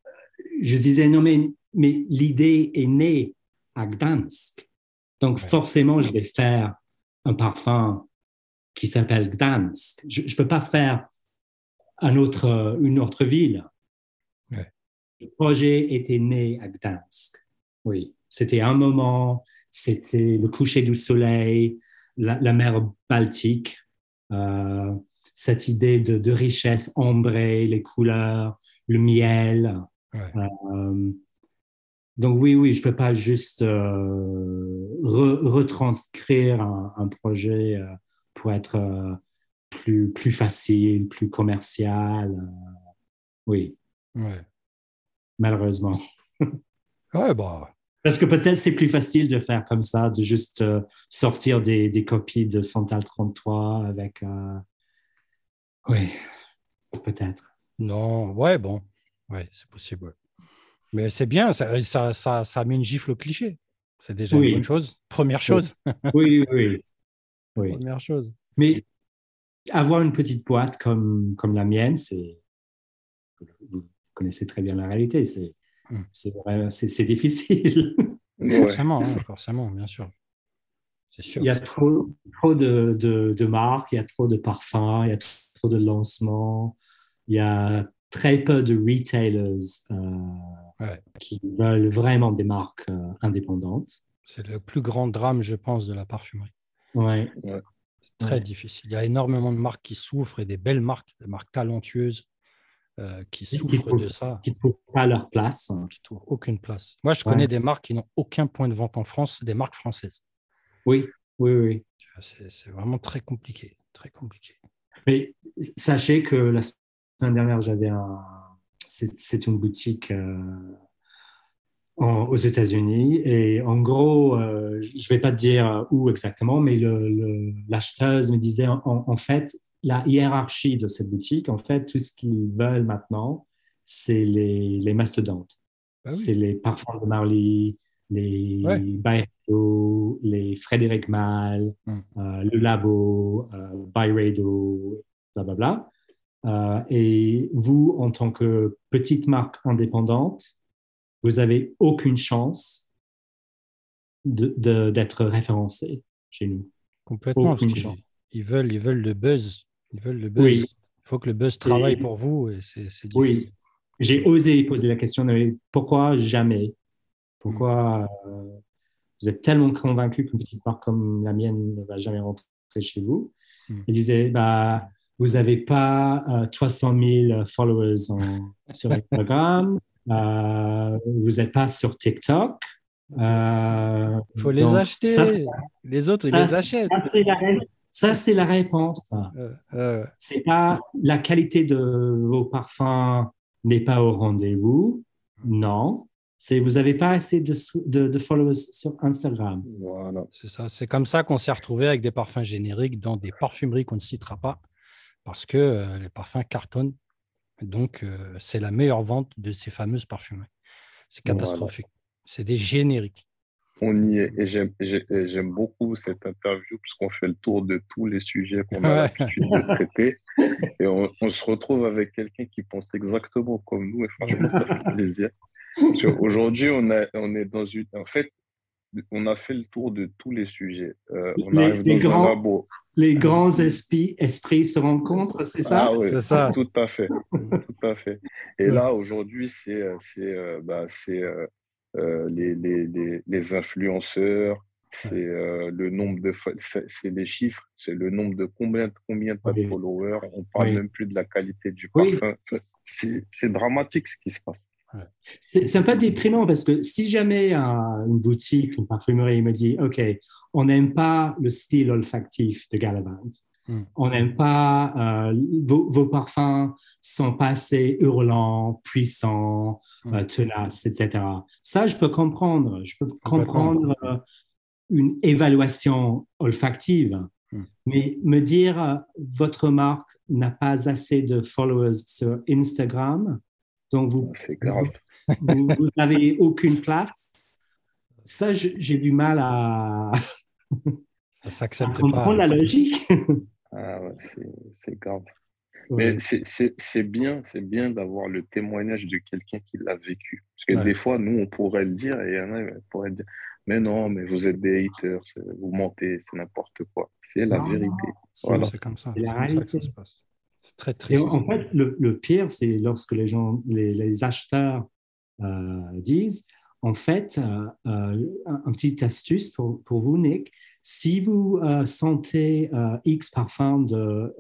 je disais, non, mais, mais l'idée est née à Gdansk. Donc, forcément, je vais faire un parfum qui s'appelle Gdansk. Je ne peux pas faire un autre, une autre ville. Le projet était né à Gdansk. Oui, c'était un moment, c'était le coucher du soleil, la, mer Baltique, euh, cette idée de, richesse ombrée, les couleurs, le miel. Euh, donc oui, oui, je ne peux pas juste euh, retranscrire un, projet pour être plus, plus facile, plus commercial. oui. Ouais malheureusement. ouais, bah. Parce que peut-être c'est plus facile de faire comme ça, de juste euh, sortir des, des, copies de Santal 33 avec. Euh, oui, peut-être. Non, ouais, bon, ouais, c'est possible. Mais c'est bien, ça, ça, ça, ça, met une gifle au cliché. C'est déjà une bonne chose. Première chose. Oui, oui, oui. Première chose. Mais avoir une petite boîte comme, comme la mienne, c'est connaissez très bien la réalité. C'est hmm. c'est difficile. Forcément, hein, forcément, bien sûr. Sûr. Il y a trop, trop de, de, marques, il y a trop de parfums, il y a trop de lancements, il y a très peu de retailers euh, qui veulent vraiment des marques euh, indépendantes. C'est le plus grand drame, je pense, de la parfumerie. Ouais. C'est très difficile. Il y a énormément de marques qui souffrent et des belles marques, des marques talentueuses euh, qui souffrent de ça. Qui ne trouvent pas leur place. Qui ne trouvent aucune place. Moi, je connais des marques qui n'ont aucun point de vente en France, des marques françaises. Oui, oui, oui. C'est vraiment très compliqué, très compliqué. Mais sachez que la semaine dernière, j'avais un. C'est une boutique euh, aux États-Unis. Et en gros, euh, je ne vais pas te dire où exactement, mais l'acheteuse me disait en, fait, la hiérarchie de cette boutique, en fait, tout ce qu'ils veulent maintenant, c'est les, les mastodontes. Ah c'est les parfums de Marley, les ouais. les Frédéric Mal, hum. euh, le Labo, euh, Byredo, blablabla. Euh, et vous, en tant que petite marque indépendante, vous n'avez aucune chance d'être référencé chez nous. Complètement. Ils, veulent, ils veulent le buzz. Ils veulent le buzz. Il faut que le buzz travaille pour vous. Et c'est, oui. J'ai osé poser la question de pourquoi jamais? Pourquoi mm. euh, vous êtes tellement convaincu qu'une petite marque comme la mienne ne va jamais rentrer chez vous? Mm. Il disait bah, vous n'avez pas 300 euh, 000 followers sur Instagram. Euh, vous n'êtes pas sur TikTok. Il euh, faut les acheter. les autres, ils les achètent. Ça, c'est la, réponse. C'est pas la qualité de vos parfums n'est pas au rendez-vous. Non. C'est vous n'avez pas assez de, de, followers sur Instagram. Voilà, c'est ça. C'est comme ça qu'on s'est retrouvé avec des parfums génériques dans des parfumeries qu'on ne citera pas parce que les parfums cartonnent donc, euh, c'est la meilleure vente de ces fameuses parfumeries. C'est catastrophique. C'est des génériques. On y est. Et j'aime beaucoup cette interview puisqu'on fait le tour de tous les sujets qu'on a l'habitude de traiter. Et on, se retrouve avec quelqu'un qui pense exactement comme nous. Et franchement, ça fait plaisir. Aujourd'hui, on, on est dans une. En fait, on a fait le tour de tous les sujets. Euh, on les, arrive dans grands, un labo. Les grands esprits, esprits se rencontrent, c'est ça? Ah, oui, C'est ça. Tout à fait. tout à fait. Et là, aujourd'hui, c'est bah, les, les, les, les, influenceurs, c'est le nombre de c'est les chiffres, c'est le nombre de combien, combien de followers. On parle même plus de la qualité du parfum. C'est dramatique ce qui se passe. C'est un peu déprimant parce que si jamais une boutique, une parfumerie me dit OK, on n'aime pas le style olfactif de Galavant, hmm. on n'aime pas euh, vos, parfums sont pas assez hurlants, puissants, hmm. euh, tenaces, etc. Ça, je peux comprendre. Je peux comprendre euh, une évaluation olfactive. Hmm. Mais me dire votre marque n'a pas assez de followers sur Instagram, donc, vous, vous n'avez aucune place. Ça, j'ai du mal à, ça s'accepte comprendre la logique. ah ouais, c'est grave. Mais c'est bien, c'est bien d'avoir le témoignage de quelqu'un qui l'a vécu. Parce que des fois, nous, on pourrait le dire et il y en a qui pourraient dire Mais non, mais vous êtes des haters, vous mentez, c'est n'importe quoi. C'est la vérité. C'est comme ça. C'est comme ça que ça se passe. C'est très triste. en fait, le, pire, c'est lorsque les gens, les, acheteurs euh, disent, en fait, euh, euh, un, petit astuce pour, pour, vous, Nick, si vous sentez X parfum de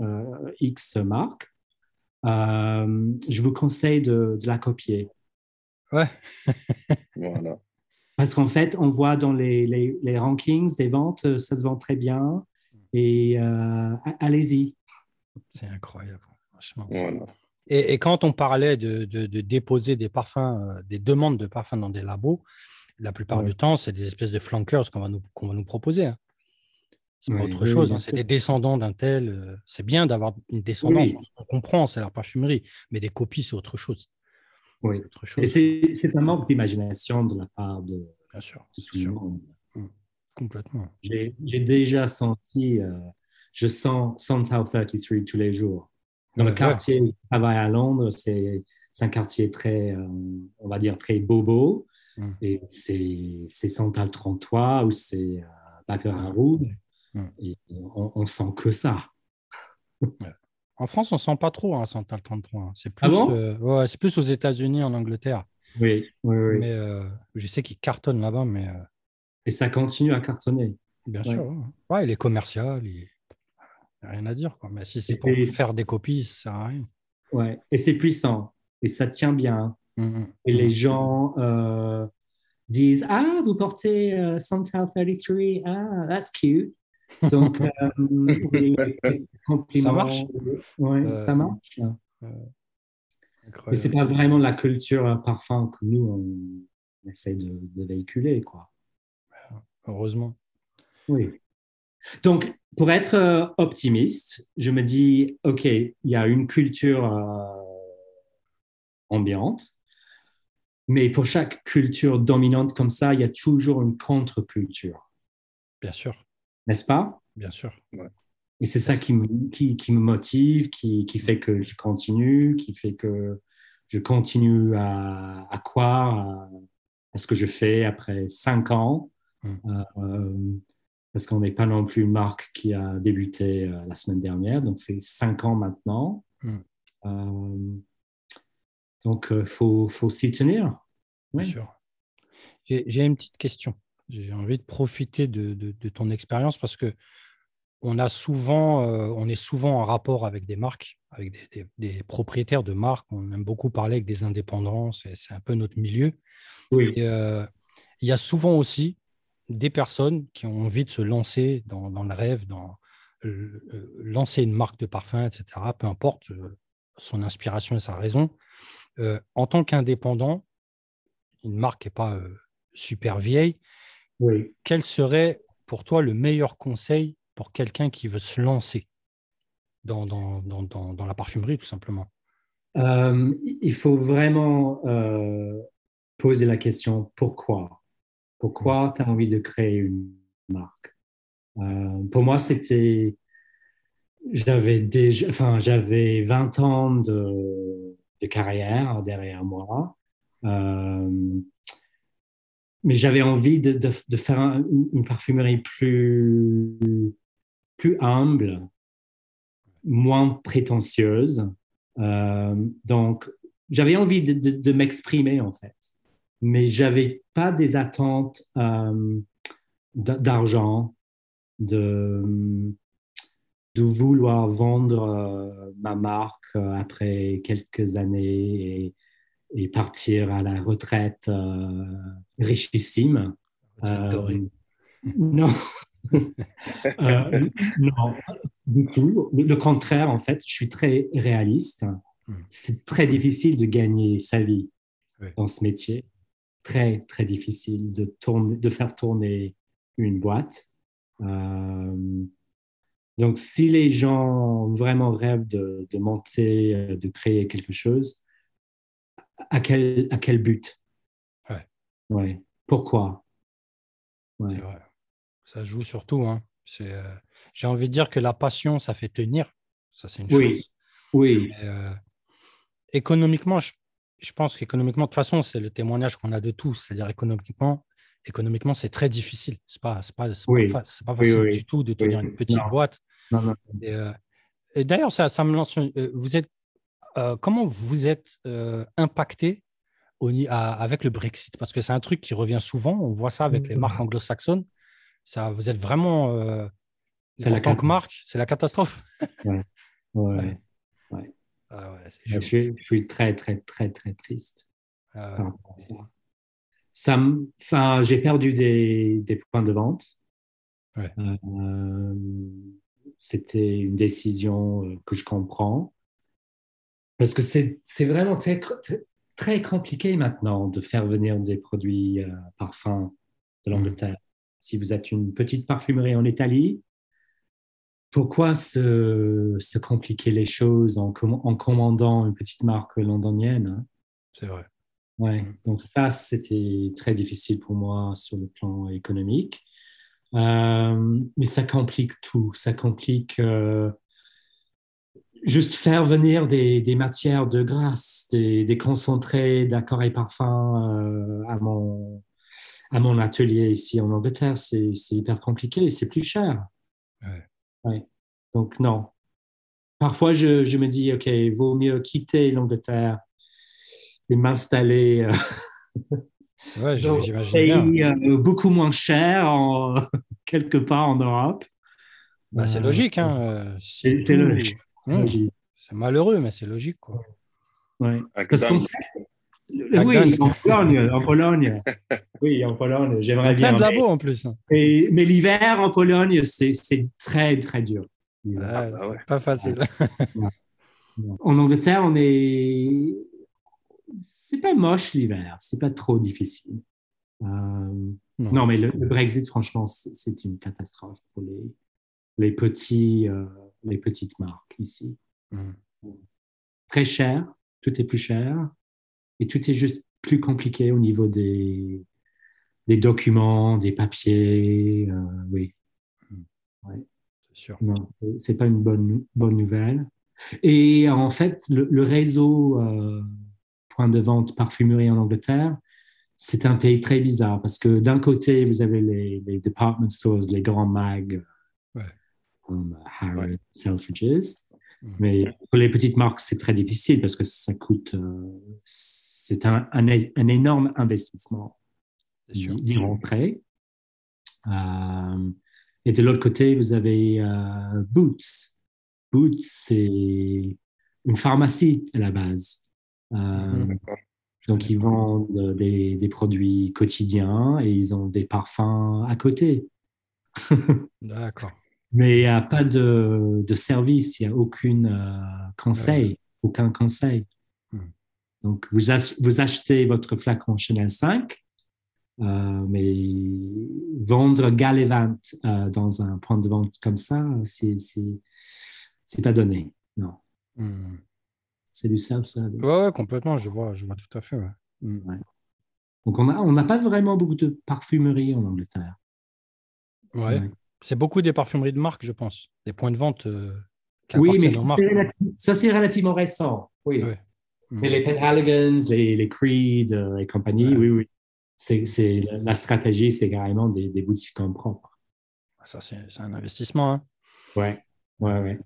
X marque, je vous conseille de, de la copier. Ouais. voilà. Parce qu'en fait, on voit dans les, les, les, rankings des ventes, ça se vend très bien. Et allez-y. C'est incroyable, franchement. Et, quand on parlait de, déposer des parfums, euh, des demandes de parfums dans des labos, la plupart du temps, c'est des espèces de flankers qu'on va, nous, va nous proposer. Hein. C'est pas autre chose. Hein. C'est des descendants d'un tel. Euh, c'est bien d'avoir une descendance. On comprend, c'est la parfumerie. Mais des copies, c'est autre chose. Oui. Et c'est un manque d'imagination de la part de. Bien sûr. Mmh. Complètement. J'ai déjà senti. Euh, je sens Santal 33 tous les jours. Dans le quartier où je travaille à Londres, c'est un quartier très, euh, on va dire, très bobo. Mm. Et c'est Santal 33 ou c'est euh, Baccarat Rouge. Mm. Et on, on, sent que ça. En France, on sent pas trop hein, Santal 33. C'est plus, ah euh, ouais, plus aux États-Unis, en Angleterre. Oui, oui, oui. Mais je sais qu'ils cartonnent là-bas, mais. Et ça continue à cartonner. Bien sûr. Ouais, il est commercial. Il rien à dire. Quoi. Mais si c'est pour faire des copies, ça sert à rien. Ouais, et c'est puissant. Et ça tient bien. Mmh, mmh. et les mmh. gens euh, disent Ah, vous portez euh, Santal 33. Ah, that's cute. Donc, euh, ça marche. Ouais, euh, ça marche. Mais c'est pas vraiment la culture parfum que nous, on, essaie de, de véhiculer. Quoi. Heureusement. Oui. Donc, pour être euh, optimiste, je me dis, OK, il y a une culture euh, ambiante, mais pour chaque culture dominante comme ça, il y a toujours une contre-culture. Bien sûr. N'est-ce pas? Bien sûr. Et c'est ça qui me, qui, me motive, qui, qui, fait que je continue, qui fait que je continue à, à croire à, ce que je fais après cinq ans. Hum. Euh, parce qu'on n'est pas non plus une marque qui a débuté euh, la semaine dernière, donc c'est cinq ans maintenant. Hmm. Euh, donc, il euh, faut, faut s'y tenir. Bien sûr. J'ai une petite question. J'ai envie de profiter de, de, ton expérience parce que on, a souvent, on est souvent en rapport avec des marques, avec des, des, propriétaires de marques. On aime beaucoup parler avec des indépendants, c'est un peu notre milieu. Oui. il y a souvent aussi des personnes qui ont envie de se lancer dans, le rêve, dans euh, lancer une marque de parfum, etc., peu importe euh, son inspiration et sa raison. Euh, en tant qu'indépendant, une marque n'est pas super vieille. Quel serait pour toi le meilleur conseil pour quelqu'un qui veut se lancer dans, dans, dans, la parfumerie, tout simplement? Il faut vraiment poser la question pourquoi? Pourquoi tu as envie de créer une marque? Euh, Pour moi, c'était. J'avais déjà, enfin, j'avais 20 ans de, carrière derrière moi. Euh, mais j'avais envie de, faire une parfumerie plus, humble, moins prétentieuse. Euh, donc, j'avais envie de m'exprimer en fait, mais j'avais pas des attentes euh, d'argent, de, de vouloir vendre euh, ma marque après quelques années et, et partir à la retraite euh, richissime. Euh, non. Euh, non, du tout. Le contraire, en fait, je suis très réaliste. Hmm. C'est très difficile de gagner sa vie dans ce métier. Très, très difficile de, tourner, de faire tourner une boîte. donc, si les gens vraiment rêvent de, de monter, de créer quelque chose, à quel, à quel but? Ouais. Ouais. Pourquoi? Ouais. vrai. Ça joue surtout. Hein. Euh, j'ai envie de dire que la passion, ça fait tenir. Ça, c'est une oui. chose. Oui. Euh, économiquement, je, je pense qu'économiquement, de toute façon, c'est le témoignage qu'on a de tous. C'est-à-dire économiquement, économiquement, c'est très difficile. Ce n'est pas, pas, oui. pas, pas, facile du tout de tenir une petite boîte. Non, non. Et, euh, et d'ailleurs, ça, ça, me lance. Vous êtes euh, comment vous êtes euh, impacté avec le Brexit? Parce que c'est un truc qui revient souvent. On voit ça avec les marques mmh. anglo-saxonnes. Ça, vous êtes vraiment, euh, c'est la tant que marque, c'est la catastrophe. ouais. Ouais. ouais. Ah je, suis, très, très, très, très triste. Ah ça. enfin, j'ai perdu des, des, points de vente. C'était une décision que je comprends. Parce que c'est vraiment très, très, compliqué maintenant de faire venir des produits euh, parfums de l'Angleterre. Si vous êtes une petite parfumerie en Italie, pourquoi se, se compliquer les choses en, en, commandant une petite marque londonienne hein? C'est vrai. Ouais, mm. donc ça, c'était très difficile pour moi sur le plan économique. Euh, mais ça complique tout. Ça complique euh, juste faire venir des, des, matières de grâce, des, des concentrés d'accords et parfums euh, à, mon, à mon atelier ici en Angleterre, c'est hyper compliqué et c'est plus cher. Ouais. Donc, non. Parfois, je, je, me dis, OK, vaut mieux quitter l'Angleterre et m'installer. Euh, ouais, j'imagine bien. Euh, beaucoup moins cher en, quelque part en Europe. Bah, c'est logique. Hein. C'est logique. Mmh. C'est malheureux, mais c'est logique. Quoi. Ouais. Parce oui, en Pologne, en Pologne. Oui, en Pologne, j'aimerais bien. Plein de labos en plus. Hein. Et, mais l'hiver en Pologne, c'est très, très dur. Ah, bah Pas facile. en Angleterre, on est. C'est pas moche l'hiver, c'est pas trop difficile. Euh, non. mais le, Brexit, franchement, c'est une catastrophe pour les, les petits. Euh, les petites marques ici. Mm. Très cher, tout est plus cher et tout est juste plus compliqué au niveau des, des documents, des papiers. Euh, oui. Mm. C'est sûr. Non, c'est pas une bonne, bonne nouvelle. Et en fait, le, réseau euh, point de vente parfumerie en Angleterre, c'est un pays très bizarre parce que d'un côté, vous avez les, les department stores, les grands mags, comme Harrods, Selfridges. Mm. Mais pour les petites marques, c'est très difficile parce que ça coûte, euh, c'est un, un, énorme investissement d'y rentrer. Euh, et de l'autre côté, vous avez euh, Boots. Boots, c'est une pharmacie à la base. Mm-hmm. donc, ils vendent des, des, produits quotidiens et ils ont des parfums à côté. D'accord. Mais il n'y a pas de, de service, il n'y a euh, conseil, aucun conseil. Donc, vous, vous, achetez votre flacon Chanel 5, euh, mais vendre Gallivant euh, dans un point de vente comme ça, c'est pas donné. Non. Hmm. C'est du self-service. Oui, ouais, complètement, je vois, je vois tout à fait. Hmm. Ouais. Donc, on n'a on pas vraiment beaucoup de parfumerie en Angleterre. Ouais. C'est beaucoup des parfumeries de marque, je pense. Des points de vente. Euh, oui, mais ça, c'est relativement récent. Oui. Mais les Penhaligon's, les, les Creed euh, et compagnie, oui, oui. c'est, la stratégie, c'est carrément des, des boutiques en propre. Ça, c'est, un investissement. Hein. Ouais, ouais, ouais.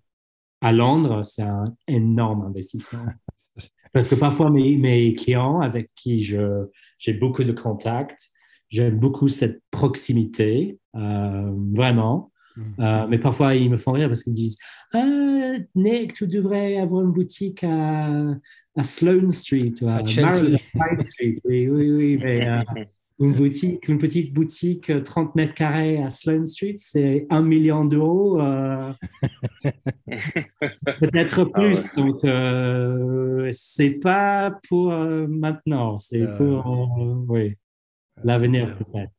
À Londres, c'est un énorme investissement. Parce que parfois, mes, mes clients avec qui je, j'ai beaucoup de contacts, j'aime beaucoup cette proximité, euh, vraiment. Mm. Euh, mais parfois, ils me font rire parce qu'ils disent ah, Nick, tu devrais avoir une boutique à, à Sloane Street ou à, Chelsea. Street. Oui, oui, oui. Mais, euh, une, boutique, une petite boutique 30 mètres carrés à Sloane Street, c'est un million d'euros. Peut-être ah plus. Donc, c'est pas pour maintenant, c'est pour oui, l'avenir peut-être.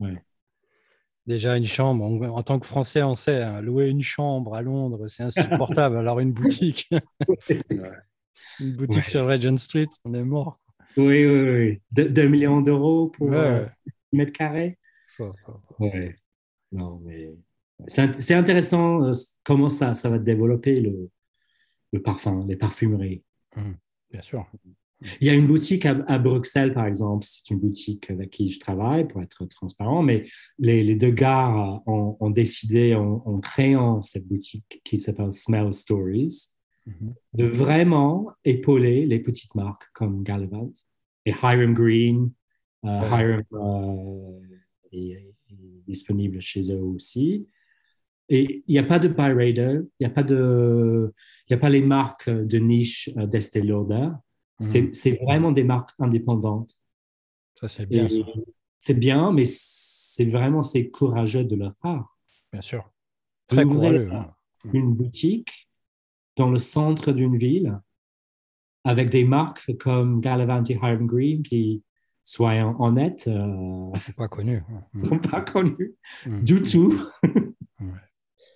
Ouais. Déjà, une chambre, en tant que Français, on sait, hein, louer une chambre à Londres, c'est insupportable. Alors, une boutique, une boutique sur Regent Street, on est mort. Oui, oui, oui. 2 millions d'euros pour ouais. euh, mètre carré. Oui. Non, mais c'est intéressant euh, comment ça, ça va développer le, le parfum, les parfumeries. Mmh, bien sûr. Il y a une boutique à, Bruxelles, par exemple, c'est une boutique avec qui je travaille pour être transparent, mais les, deux gars ont, décidé en, créant cette boutique qui s'appelle Smell Stories mhm. de vraiment épauler les petites marques comme Gallivant et Hiram Green. Euh, Hiram euh, est, disponible chez eux aussi. Et il n'y a pas de buy il n'y a, pas de, a pas les marques de niche euh, d'Estée Lauder Mhm. C'est vraiment des marques indépendantes. Ça, c'est bien. C'est bien, mais c'est vraiment c'est courageux de leur part. Bien sûr. Très courageux. Hein. Une boutique dans le centre d'une ville avec des marques comme Galavanti Hiram Green qui, soyons honnêtes, euh, ne sont pas connus. ne sont pas connus mhm. du tout.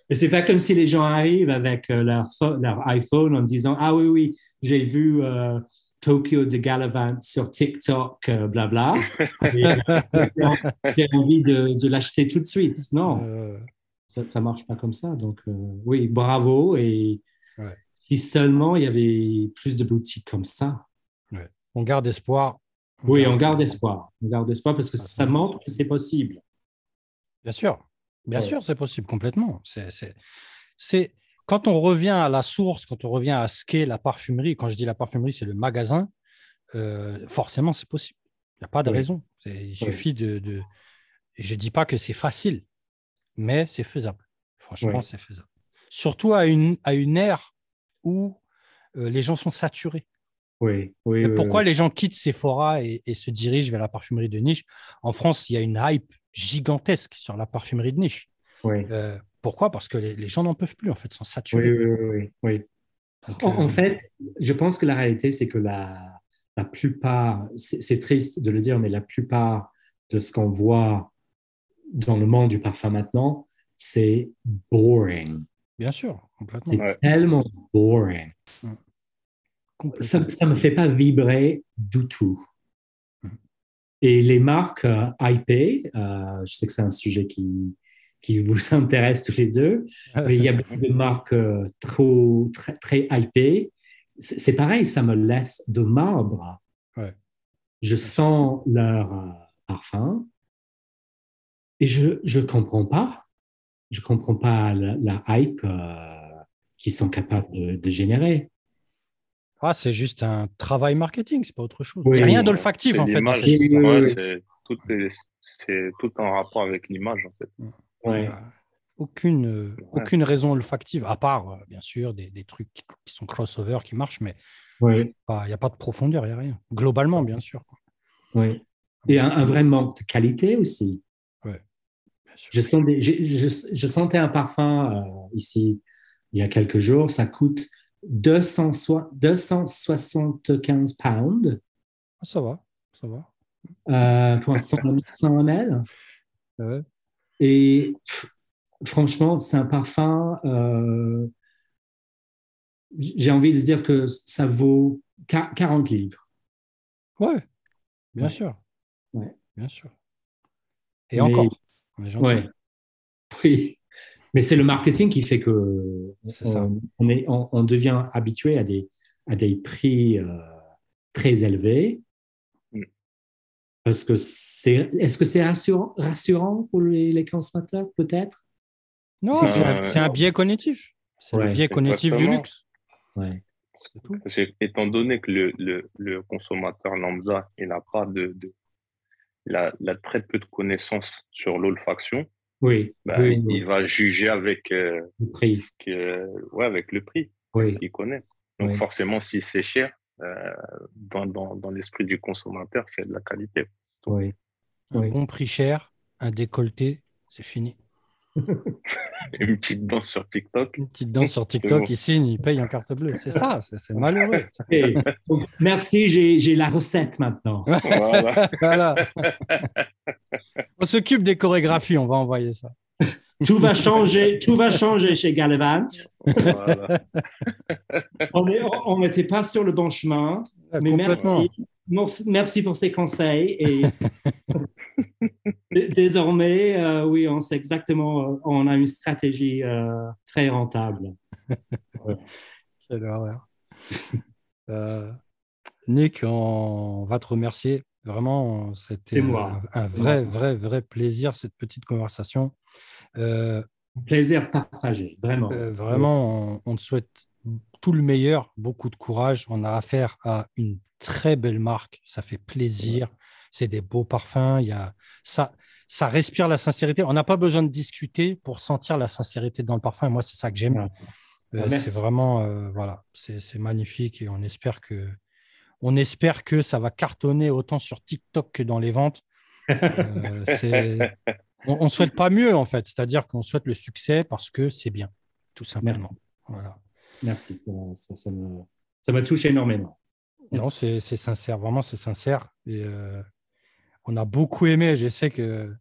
Et c'est pas comme si les gens arrivent avec euh, leur, leur iPhone en disant Ah oui, oui, j'ai vu euh, Tokyo de Galavant sur TikTok, euh, blabla. J'ai envie de, de l'acheter tout de suite. Non, euh. ça ne marche pas comme ça. Donc, euh, oui, bravo. Et si seulement il y avait plus de boutiques comme ça. On garde espoir. oui, on garde espoir. On garde espoir parce que ça montre que c'est possible. Bien sûr. Bien sûr, c'est possible complètement. C'est quand on revient à la source, quand on revient à ce qu'est la parfumerie, quand je dis la parfumerie, c'est le magasin, euh, forcément, c'est possible. Il n'y a pas de raison. Il suffit de, Je ne dis pas que c'est facile, mais c'est faisable. Franchement, c'est faisable. Surtout à une, à une ère où euh, les gens sont saturés. Oui, pourquoi les gens quittent Sephora et, et, se dirigent vers la parfumerie de niche? En France, il y a une hype gigantesque sur la parfumerie de niche. Oui. Euh, pourquoi? Parce que les, gens n'en peuvent plus, en fait, sont saturés. Oui, oui, oui. en, euh, fait, je pense que la réalité, c'est que la, la plupart, c'est triste de le dire, mais la plupart de ce qu'on voit dans le monde du parfum maintenant, c'est boring. Bien sûr, complètement. C'est tellement boring. Ça ne me fait pas vibrer du tout. Et les marques euh, IP, euh, je sais que c'est un sujet qui, qui vous intéresse tous les deux. Mais il y a beaucoup de marques euh, trop, très, très hypées. C'est pareil, ça me laisse de marbre. Je sens leur euh, parfum et je ne comprends pas. Je ne comprends pas la, hype euh, qu'ils sont capables de, générer. Ah, c'est juste un travail marketing, c'est pas autre chose. il n'y a rien d'olfactif en fait. c'est tout en rapport avec l'image en fait. Aucune, euh, aucune raison olfactive, à part, euh, bien sûr, des, des, trucs qui sont crossover, qui marchent, mais il n'y a pas de profondeur, il n'y a rien. Globalement, bien sûr. Oui. Et un, vrai manque de qualité aussi. Je, je, sentais un parfum euh, ici il y a quelques jours, ça coûte 200, 275 pounds. Ah, ça va, ça va. pour 100, 100 ml. Ouais. Et franchement, c'est un parfum, euh, j'ai envie de dire que ça vaut 40 livres. Ouais, bien sûr. Ouais. Bien sûr. Et encore, Oui, mais c'est le marketing qui fait que on, est, on, devient habitué à des, à des prix euh, très élevés. Mm. Parce que c'est, est-ce que c'est rassurant, rassurant pour les, consommateurs, peut-être? Non, c'est un, biais cognitif. C'est le biais cognitif du luxe. Ouais. Étant donné que le, le, consommateur lambda, il n'a pas de, de la, très peu de connaissances sur l'olfaction, oui, ben, il, va juger avec euh, le prix. ouais, avec le prix oui. qu'il connaît. Donc forcément, si c'est cher, euh, dans, dans, dans l'esprit du consommateur, c'est de la qualité. Oui. Un bon prix cher, un décolleté, c'est fini. Une petite danse sur TikTok. Une petite danse sur TikTok, il signe, il paye en carte bleue. C'est ça, c'est malheureux. merci, j'ai la recette maintenant. Voilà. on s'occupe des chorégraphies, on va envoyer ça. Tout va changer, tout va changer chez Galevant. on n'était pas sur le bon chemin, mais merci, merci pour ces conseils. Et désormais, euh, oui, on sait exactement, euh, on a une stratégie euh, très rentable. Quelle horreur. Nick, on va te remercier. Vraiment, c'était un, vrai, vrai, vrai plaisir, cette petite conversation. plaisir partagé, vraiment. vraiment, on, te souhaite tout le meilleur, beaucoup de courage. On a affaire à une très belle marque, ça fait plaisir. C'est des beaux parfums. Il y a ça, ça respire la sincérité. On n'a pas besoin de discuter pour sentir la sincérité dans le parfum. Et moi, c'est ça que j'aime. Euh, ah, c'est vraiment, euh, voilà, c'est magnifique et on espère que, on espère que ça va cartonner autant sur TikTok que dans les ventes. Euh, on, ne souhaite pas mieux en fait, c'est-à-dire qu'on souhaite le succès parce que c'est bien, tout simplement. Merci. Voilà. Merci, ça, ça, me, touche énormément. Non, c'est sincère, vraiment c'est sincère. Et on a beaucoup aimé. Je sais que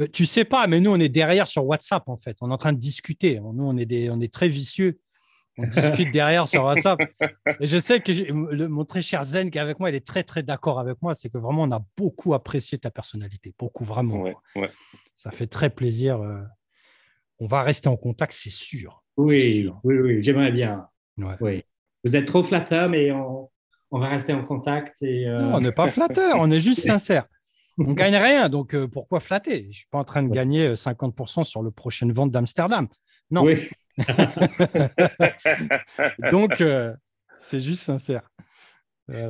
euh, tu sais pas, mais nous on est derrière sur WhatsApp en fait. On est en train de discuter. Nous on est des, on est très vicieux. On discute derrière sur WhatsApp. Et je sais que le, mon très cher Zen qui est avec moi, il est très très d'accord avec moi. C'est que vraiment on a beaucoup apprécié ta personnalité, beaucoup vraiment. Ça fait très plaisir. Euh. On va rester en contact, c'est sûr. Oui, oui, oui, j'aimerais bien. Oui. Vous êtes trop flatteur, mais on, va rester en contact. Et, euh, Non, on n'est pas flatteur, on est juste sincère on gagne rien, donc euh, pourquoi flatter? Je ne suis pas en train de gagner 50% euh, sur le prochaine vente d'Amsterdam. Non. donc, euh, c'est juste sincère.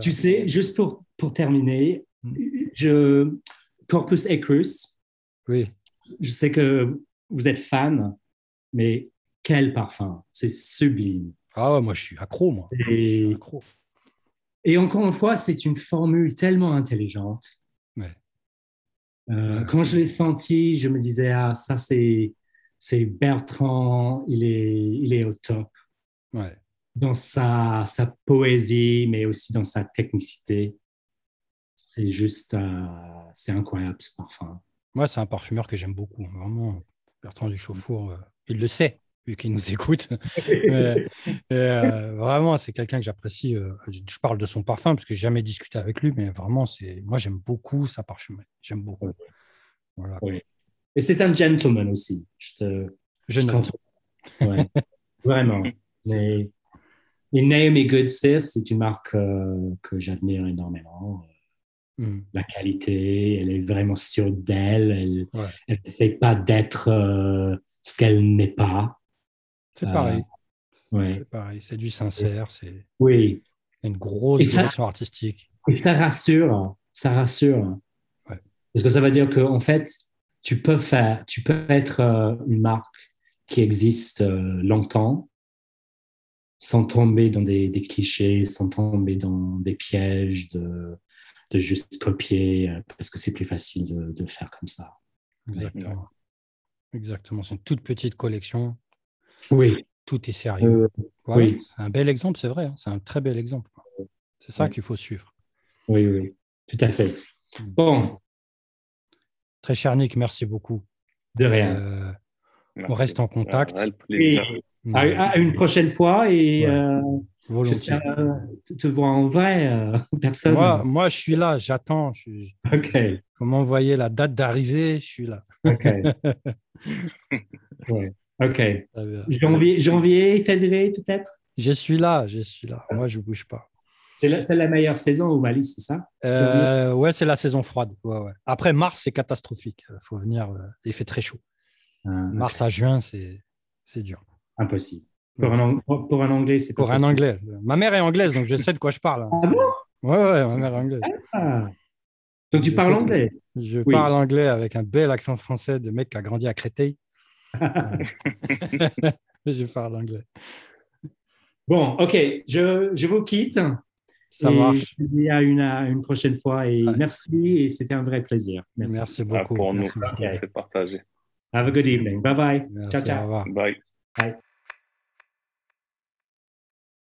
Tu sais, juste pour, pour terminer, je, Corpus Ecrus, oui. je sais que vous êtes fan, mais quel parfum C'est sublime. Ah ouais, moi je suis accro, moi. Et, et encore une fois, c'est une formule tellement intelligente. Euh, quand je l'ai senti, je me disais, ah, ça, c'est, c'est Bertrand, il est, il est au top. Ouais. Dans sa, sa poésie, mais aussi dans sa technicité. C'est juste, euh, c'est incroyable ce parfum. Moi, c'est un parfumeur que j'aime beaucoup. Vraiment, Bertrand Duchauffour, euh, il le sait, vu qu'il nous écoute. vraiment, c'est quelqu'un que j'apprécie. je parle de son parfum parce que j'ai jamais discuté avec lui, mais vraiment, c'est moi, j'aime beaucoup sa parfumerie. J'aime beaucoup. Voilà. Et c'est un gentleman aussi. Je te. Je, ouais. Vraiment. Mais, et Naomi Good c'est une marque euh, que j'admire énormément. Hmm. La qualité, elle est vraiment sûre d'elle. Elle ne sait pas d'être euh, ce qu'elle n'est pas. C'est pareil. Euh, ouais. C'est pareil. C'est du sincère. C'est oui. une grosse direction artistique. Et ça rassure. Ça rassure. Parce que ça veut dire qu'en en fait, tu peux faire, tu peux être euh, une marque qui existe euh, longtemps sans tomber dans des, clichés, sans tomber dans des pièges de, de juste copier, parce que c'est plus facile de, de, faire comme ça. Exactement. Exactement. C'est une toute petite collection. Oui. Tout est sérieux. oui. C'est un bel exemple, c'est vrai. Hein. C'est un très bel exemple. C'est ça qu'il faut suivre. Oui, oui. Tout à fait. Mm. Bon, Très cher Nick, merci beaucoup. De rien. Euh, on reste en contact. à, une prochaine fois et euh, j'espère te voir en vrai, euh, personne. Moi, moi, je suis là, j'attends. Ok. Faut m'envoyer la date d'arrivée, je suis là. Ok. Ok. Janvier, janvier, février peut-être? Je suis là, je suis là. Moi, je ne bouge pas. C'est la, la, meilleure saison au Mali, c'est ça? Euh, Ouais, c'est la saison froide. Ouais, ouais. Après, mars, c'est catastrophique. Il faut venir, euh, il fait très chaud. Ah, mars à juin, c'est dur. Impossible. Pour, un, pour un, anglais, c'est Pour un anglais. Ma mère est anglaise, donc je sais de quoi je parle. Ah bon? Ouais, ouais, ma mère est anglaise. Ah. Donc tu parles anglais? Je parle anglais avec un bel accent français de mec qui a grandi à Créteil. je parle anglais. Bon, ok, je, je vous quitte. Ça marche. Je vous à une, une prochaine fois et merci et c'était un vrai plaisir. Merci, merci beaucoup. pour merci nous, c'est partagé. Have a good evening. Bye bye. Merci, ciao, ciao. Bye. Bye.